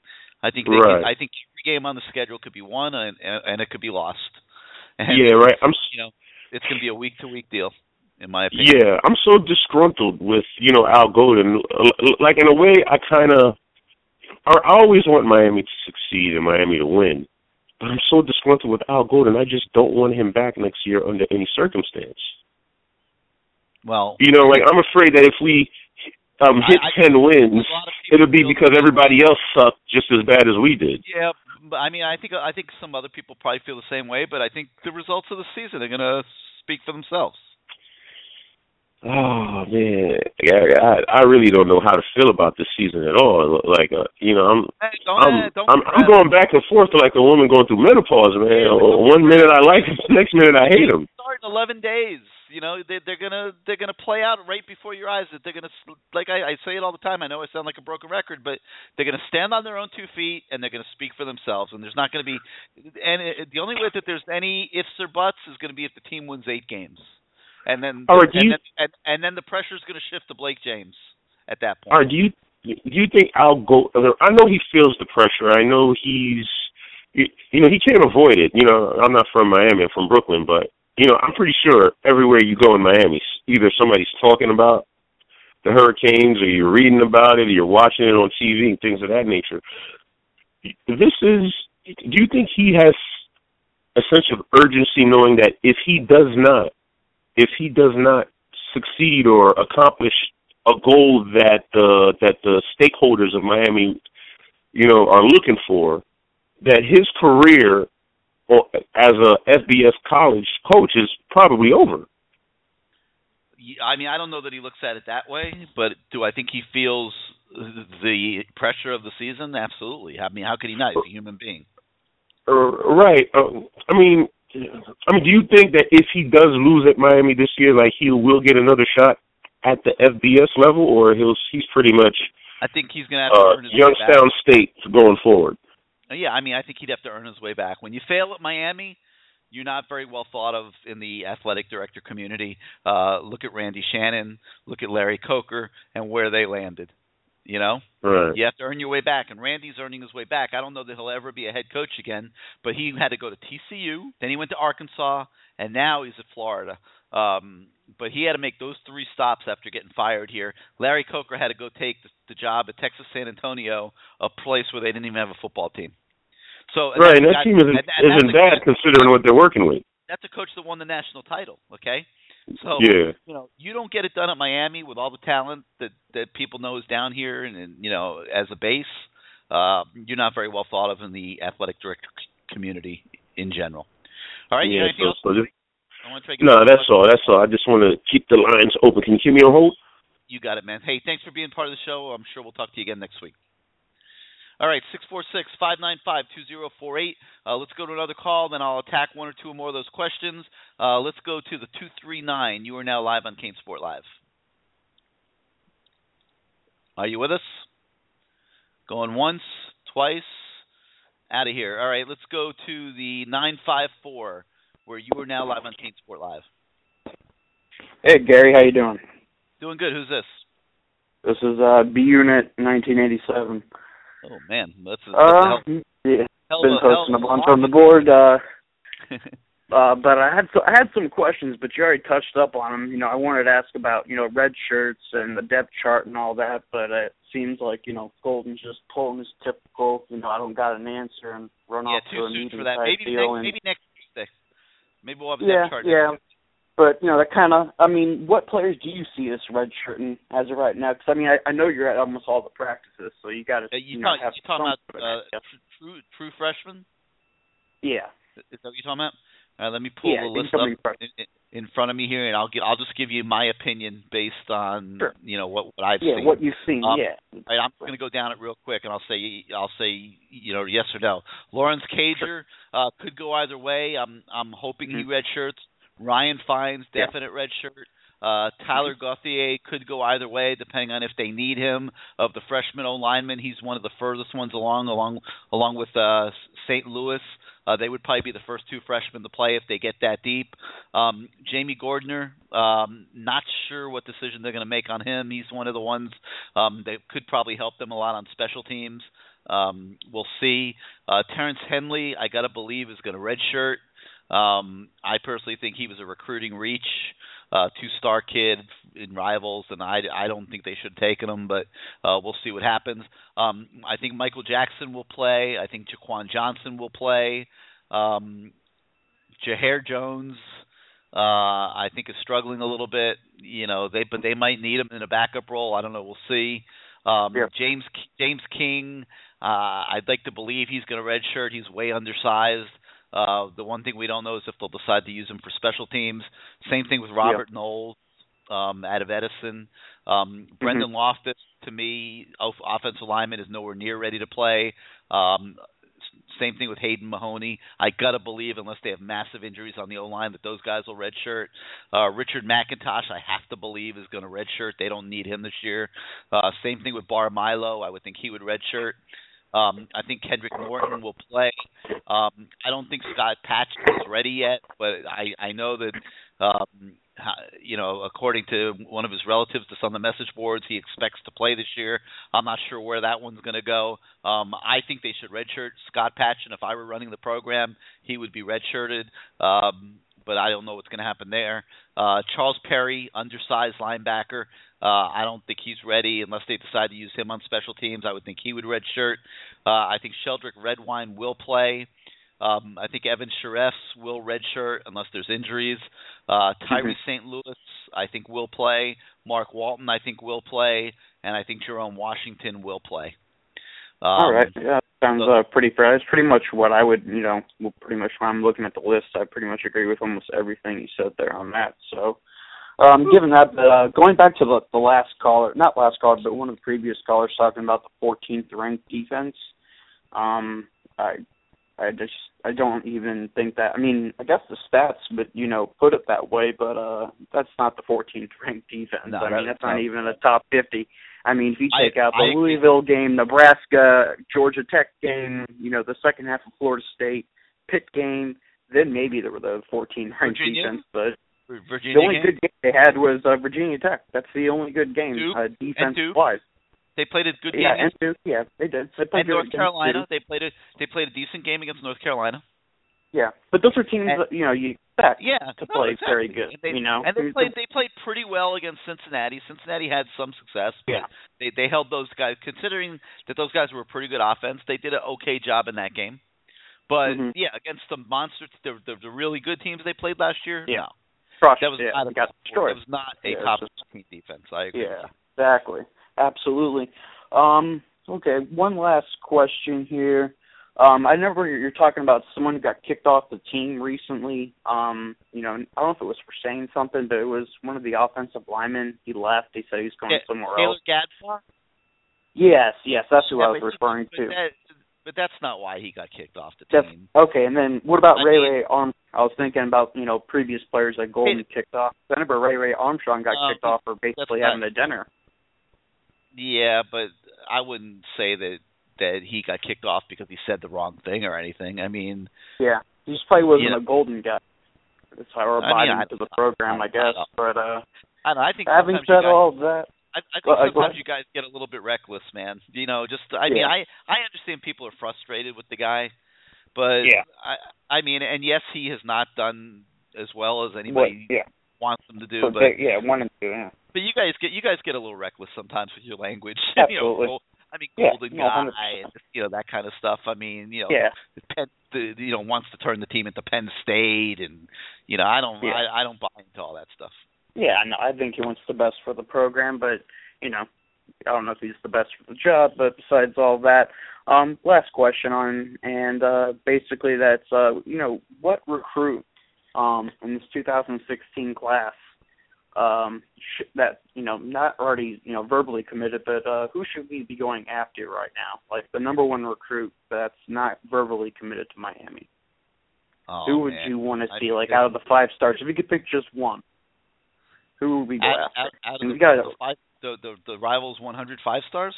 I think they Right. can, I think every game on the schedule could be won and and, and it could be lost. And, Yeah, right. I'm You know, it's going to be a week to week deal, in my opinion. Yeah, I'm so disgruntled with you know Al Golden. Like in a way, I kind of, I I always want Miami to succeed and Miami to win, but I'm so disgruntled with Al Golden. I just don't want him back next year under any circumstance. Well, You know, like I'm afraid that if we, um hit I, I, ten wins, it'll be because everybody else sucked just as bad as we did. Yeah, but I mean, I think I think some other people probably feel the same way, but I think the results of the season are going to speak for themselves. Oh man, yeah, I I really don't know how to feel about this season at all. Like, uh, you know, I'm Hey, I'm uh, I'm, I'm going back and forth like a woman going through menopause, man. Yeah, but don't One minute I like him, the next minute I hate him. start in 11 days. You know, they, they're gonna they're gonna play out right before your eyes. That they're gonna like I, I say it all the time. I know I sound like a broken record, but they're gonna stand on their own two feet and they're gonna speak for themselves. And there's not gonna be, and it, the only way that there's any ifs or buts is gonna be if the team wins eight games, and then right, do and, you- then and, and then the pressure's gonna shift to Blake James at that point. All right, do you do you think I'll go? I know he feels the pressure. I know he's, you, you know, he can't avoid it. You know, I'm not from Miami. I'm from Brooklyn, but you know, I'm pretty sure everywhere you go in Miami, either somebody's talking about the hurricanes, or you're reading about it, or you're watching it on TV, and things of that nature. This is. Do you think he has a sense of urgency, knowing that if he does not, if he does not succeed or accomplish a goal that the that the stakeholders of Miami, you know, are looking for, that his career or as a FBS college coach is probably over. I mean, I don't know that he looks at it that way, but do I think he feels the pressure of the season? Absolutely. I mean, how could he not? He's a human being. Uh, right. Uh, I mean, I mean, do you think that if he does lose at Miami this year, like he will get another shot at the FBS level, or he'll he's pretty much I think he's going to have to uh, earn his way Youngstown. State going forward? Uh, Yeah, I mean, I think he'd have to earn his way back. When you fail at Miami, you're not very well thought of in the athletic director community. Uh, look at Randy Shannon, look at Larry Coker, and where they landed. You know, Right. you have to earn your way back, and Randy's earning his way back. I don't know that he'll ever be a head coach again, but he had to go to TCU, then he went to Arkansas, and now he's at Florida. Um, but he had to make those three stops after getting fired here. Larry Coker had to go take the, the job at Texas San Antonio, a place where they didn't even have a football team. So Right, and that team isn't and- and isn't bad coach- considering what they're working with. That's a coach that won the national title. Okay, so Yeah. you know you don't get it done at Miami with all the talent that that people know is down here, and, and you know as a base, uh, you're not very well thought of in the athletic director community in general. All right, yeah. got anything So, so just, I want to try to get no, that's all. That's all. I just want to keep the lines open. Can you keep me on hold? You got it, man. Hey, thanks for being part of the show. I'm sure we'll talk to you again next week. All right, six four six five nine five two zero four eight. Uh, let's go to another call, then I'll attack one or two more of those questions. Uh, let's go to the 239. You are now live on CaneSport Live. Are you with us? Going once, twice, out of here. All right, let's go to the 954, where you are now live on Kane Sport Live. Hey Gary, how you doing? Doing good. Who's this? This is uh B Unit 1987. Oh man, that's a, that's Uh, yeah, hell been posting a bunch on the board. Uh, [laughs] uh, but I had so, I had some questions, but you already touched up on them. You know, I wanted to ask about you know red shirts and the depth chart and all that, but it seems like you know Golden's just pulling his typical. You know, I don't got an answer and run yeah, off to a meeting for that. Maybe next, maybe next Tuesday. Maybe we'll have a yeah, depth chart. yeah. But you know that kind of. I mean, what players do you see us redshirting as of right now? Because I mean, I, I know you're at almost all the practices, so you got to you, you know talk, have you talking about uh, true true freshmen? Yeah. Is that what you're talking about? Uh, let me pull Yeah, the list up in, in- front of me here, and I'll get I'll just give you my opinion based on Sure. you know what what I've Yeah, seen. what you've seen. Um, yeah. Right, I'm going to go down it real quick, and I'll say I'll say you know yes or no. Lawrence Cager uh, could go either way. I'm I'm hoping he Mm-hmm. red shirts. Ryan Fines Yeah. definite red shirt. Uh, Tyler Gauthier could go either way, depending on if they need him. Of the freshman O linemen, he's one of the furthest ones along, along along with uh, St. Louis. Uh, they would probably be the first two freshmen to play if they get that deep. Um, Jamie Gordinier, um, not sure what decision they're going to make on him. He's one of the ones um, that could probably help them a lot on special teams. Um, we'll see. Uh, Terrence Henley, I got to believe, is going to redshirt. Um, I personally think he was a recruiting reach, uh, two-star kid in rivals, and I, I don't think they should have taken him, but uh, we'll see what happens. Um, I think Michael Jackson will play. I think Jaquan Johnson will play. Um, Jahair Jones, uh, I think is struggling a little bit. You know, they but they might need him in a backup role. I don't know. We'll see. Um, yeah. James James King, uh, I'd like to believe he's going to redshirt. He's way undersized. Uh, the one thing we don't know is if they'll decide to use him for special teams. Same thing with Robert yeah. Knowles um, out of Edison. Um, Brendan mm-hmm. Loftus, to me, offensive lineman, is nowhere near ready to play. Um, same thing with Hayden Mahoney. I gotta believe, unless they have massive injuries on the O line, that those guys will redshirt. Uh, Richard McIntosh, I have to believe, is going to redshirt. They don't need him this year. Uh, same thing with Bar Milo. I would think he would redshirt. Um, I think Kendrick Norton will play. Um, I don't think Scott Patchan is ready yet, but I, I know that um, you know, according to one of his relatives that's on the message boards, he expects to play this year. I'm not sure where that one's going to go. Um, I think they should redshirt Scott Patchan. If I were running the program, he would be redshirted. Um, but I don't know what's going to happen there. Uh, Charles Perry, undersized linebacker. Uh, I don't think he's ready unless they decide to use him on special teams. I would think he would redshirt. Uh, I think Sheldrick Redwine will play. Um, I think Evan Shirreffs will redshirt unless there's injuries. Uh, Tyree mm-hmm. St. Louis, I think, will play. Mark Walton, I think, will play. And I think Jerome Washington will play. Um, All right. Yeah, sounds uh, pretty fair. That's pretty much what I would, you know, pretty much when I'm looking at the list, I pretty much agree with almost everything you said there on that. So, um, given that, uh, going back to the, the last caller, not last caller, but one of the previous callers talking about the 14th ranked defense, um, I I just I don't even think that. I mean, I guess the stats, but you know, put it that way. But uh, that's not the 14th ranked defense. No, I mean, that's no. not even a top 50. I mean, if you take I- out the I- Louisville game, Nebraska, Georgia Tech game, you know, the second half of Florida State, Pitt game, then maybe there were the 14th ranked Virginia? defense. But Virginia the only game? good game they had was uh, Virginia Tech. That's the only good game Duke? uh, defense wise. They played a good Yeah, game. and Duke. Yeah, they did. They played and North Carolina, they played a they played a decent game against North Carolina. Yeah, but those are teams And- that you know you expect Yeah, to no, play exactly. very good. They, you know, and they played they played pretty well against Cincinnati. Cincinnati had some success, but Yeah. they they held those guys. Considering that those guys were a pretty good offense, they did an okay job in that game. But Mhm. yeah, against the monsters, the, the the really good teams they played last year, Yeah. no, crushed. that was yeah, not a got top, destroyed. that was not a Yeah, top just- 15 defense. I agree. Yeah, exactly. Absolutely. Um, okay, one last question here. Um, I remember you're talking about someone who got kicked off the team recently. Um, you know, I don't know if it was for saying something, but it was one of the offensive linemen. He left. He said he was going Yeah, somewhere Taylor else. Gadbois. Yes, yes, that's who Yeah, I was referring but to. That, but that's not why he got kicked off the That's team. okay. And then what about I Ray mean- Ray Arm? I was thinking about you know previous players like Golden kicked off. I remember Ray Ray Armstrong got Um, kicked off for basically not- having a dinner. Yeah, but I wouldn't say that that he got kicked off because he said the wrong thing or anything. I mean, Yeah, he just probably wasn't Yeah. a golden guy. That's how we're I mean, abiding to the program, I, I- guess. I- but uh I don't know. I think having said guys, all of that, I, I think uh, sometimes you guys get a little bit reckless, man. You know, just I mean, I I understand people are frustrated with the guy, but Yeah. I I mean, and yes, he has not done as well as anybody yeah, wants him to do, but but yeah, one and two, yeah. but you guys get you guys get a little reckless sometimes with your language. [laughs] you know, Absolutely. I mean, Yeah, golden no, guy 100%. and you know that kind of stuff. I mean, you know, Yeah. Penn, the, you know, wants to turn the team into Penn State, and you know, I don't, Yeah. I, I don't buy into all that stuff. Yeah, no, I think he wants the best for the program, but you know, I don't know if he's the best for the job. But besides all that, um, last question on, and uh, basically that's uh, you know, what recruit um in this 2016 class um sh- that you know not already you know verbally committed, but uh, who should we be going after right now? Like the number one recruit that's not verbally committed to Miami. Oh, who would man. you want to I- see like out of the five stars? If you could pick just one, who would we go out, after? out, out of the, gotta- the, five, the, the the rivals 100 five stars?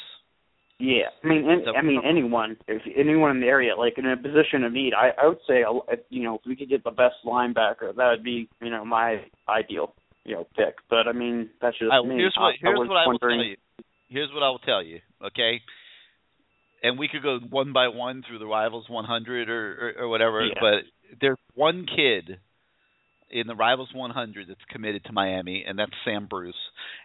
Yeah, I mean, any, I mean anyone, if anyone in the area, like in a position of need, I I would say, you know, if we could get the best linebacker, that would be, you know, my ideal, you know, pick. But I mean, that's just I, me. here's I- what I here's was what I will tell you. Here's what I will tell you. Okay. And we could go one by one through the rivals 100 or or, or whatever, Yeah. but there's one kid in the rivals 100 that's committed to Miami, and that's Sam Bruce.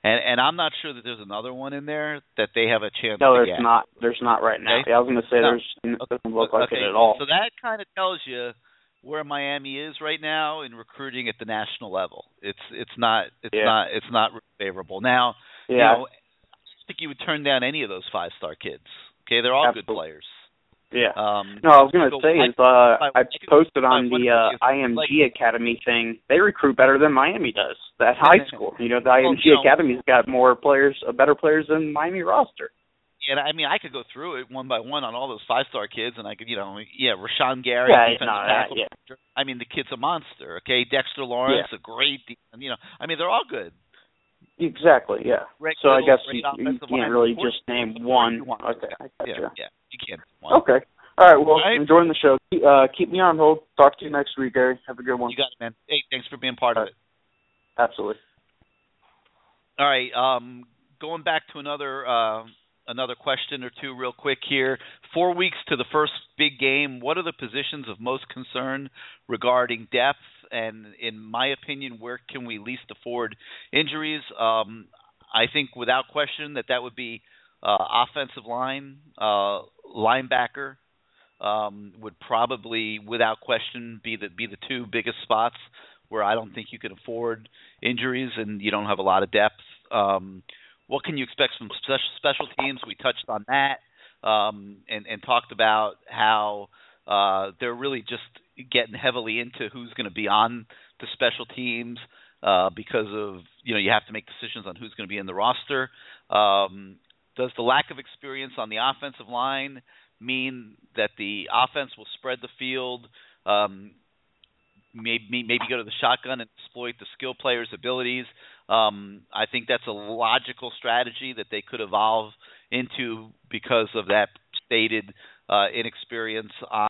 And and I'm not sure that there's another one in there that they have a chance No, there's get. not. There's not right now. Okay. Yeah, I was going to say No. there's it doesn't look like okay, it at all. So that kind of tells you where Miami is right now in recruiting at the national level. It's it's not it's Yeah. not it's not favorable. Now, Yeah. you know, I think you would turn down any of those five star kids. Okay, they're all good players. Yeah. Um, No, I was gonna So say I- is uh I- posted on the uh IMG Academy thing. They recruit better than Miami does. That [laughs] high school. You know, the IMG know- Academy's got more players, uh, better players than Miami roster. and I mean, I could go through it one by one on all those five star kids, and I could, you know, yeah, Rashan Gary, Yeah, no, that- yeah. I mean, the kid's a monster. Okay, Dexter Lawrence, a great, you know, I mean, they're all good. Exactly. Yeah. So I guess you, you can't really just name one. Okay, I Yeah, gotcha. yeah, you can't. One. Okay. All right. Well, All right. enjoying the show. Keep- Uh, keep me on hold. Talk to you next week, Gary. Have a good one. You got it, man. Hey, thanks for being part of it. Absolutely. All right. Um, going back to another uh, another question or two, real quick here. Four weeks to the first big game. What are the positions of most concern regarding depth? And in my opinion, where can we least afford injuries? Um, I think without question that that would be uh, offensive line, uh, linebacker. Um, would probably, without question, be the be the two biggest spots where I don't think you can afford injuries and you don't have a lot of depth. Um, what can you expect from special teams? We touched on that um, and and talked about how uh, they're really just getting heavily into who's going to be on the special teams uh, because of you know you have to make decisions on who's going to be in the roster. Um, does the lack of experience on the offensive line mean that the offense will spread the field? Um, maybe maybe go to the shotgun and exploit the skill players' abilities. Um, I think that's a logical strategy that they could evolve into because of that stated uh, inexperience on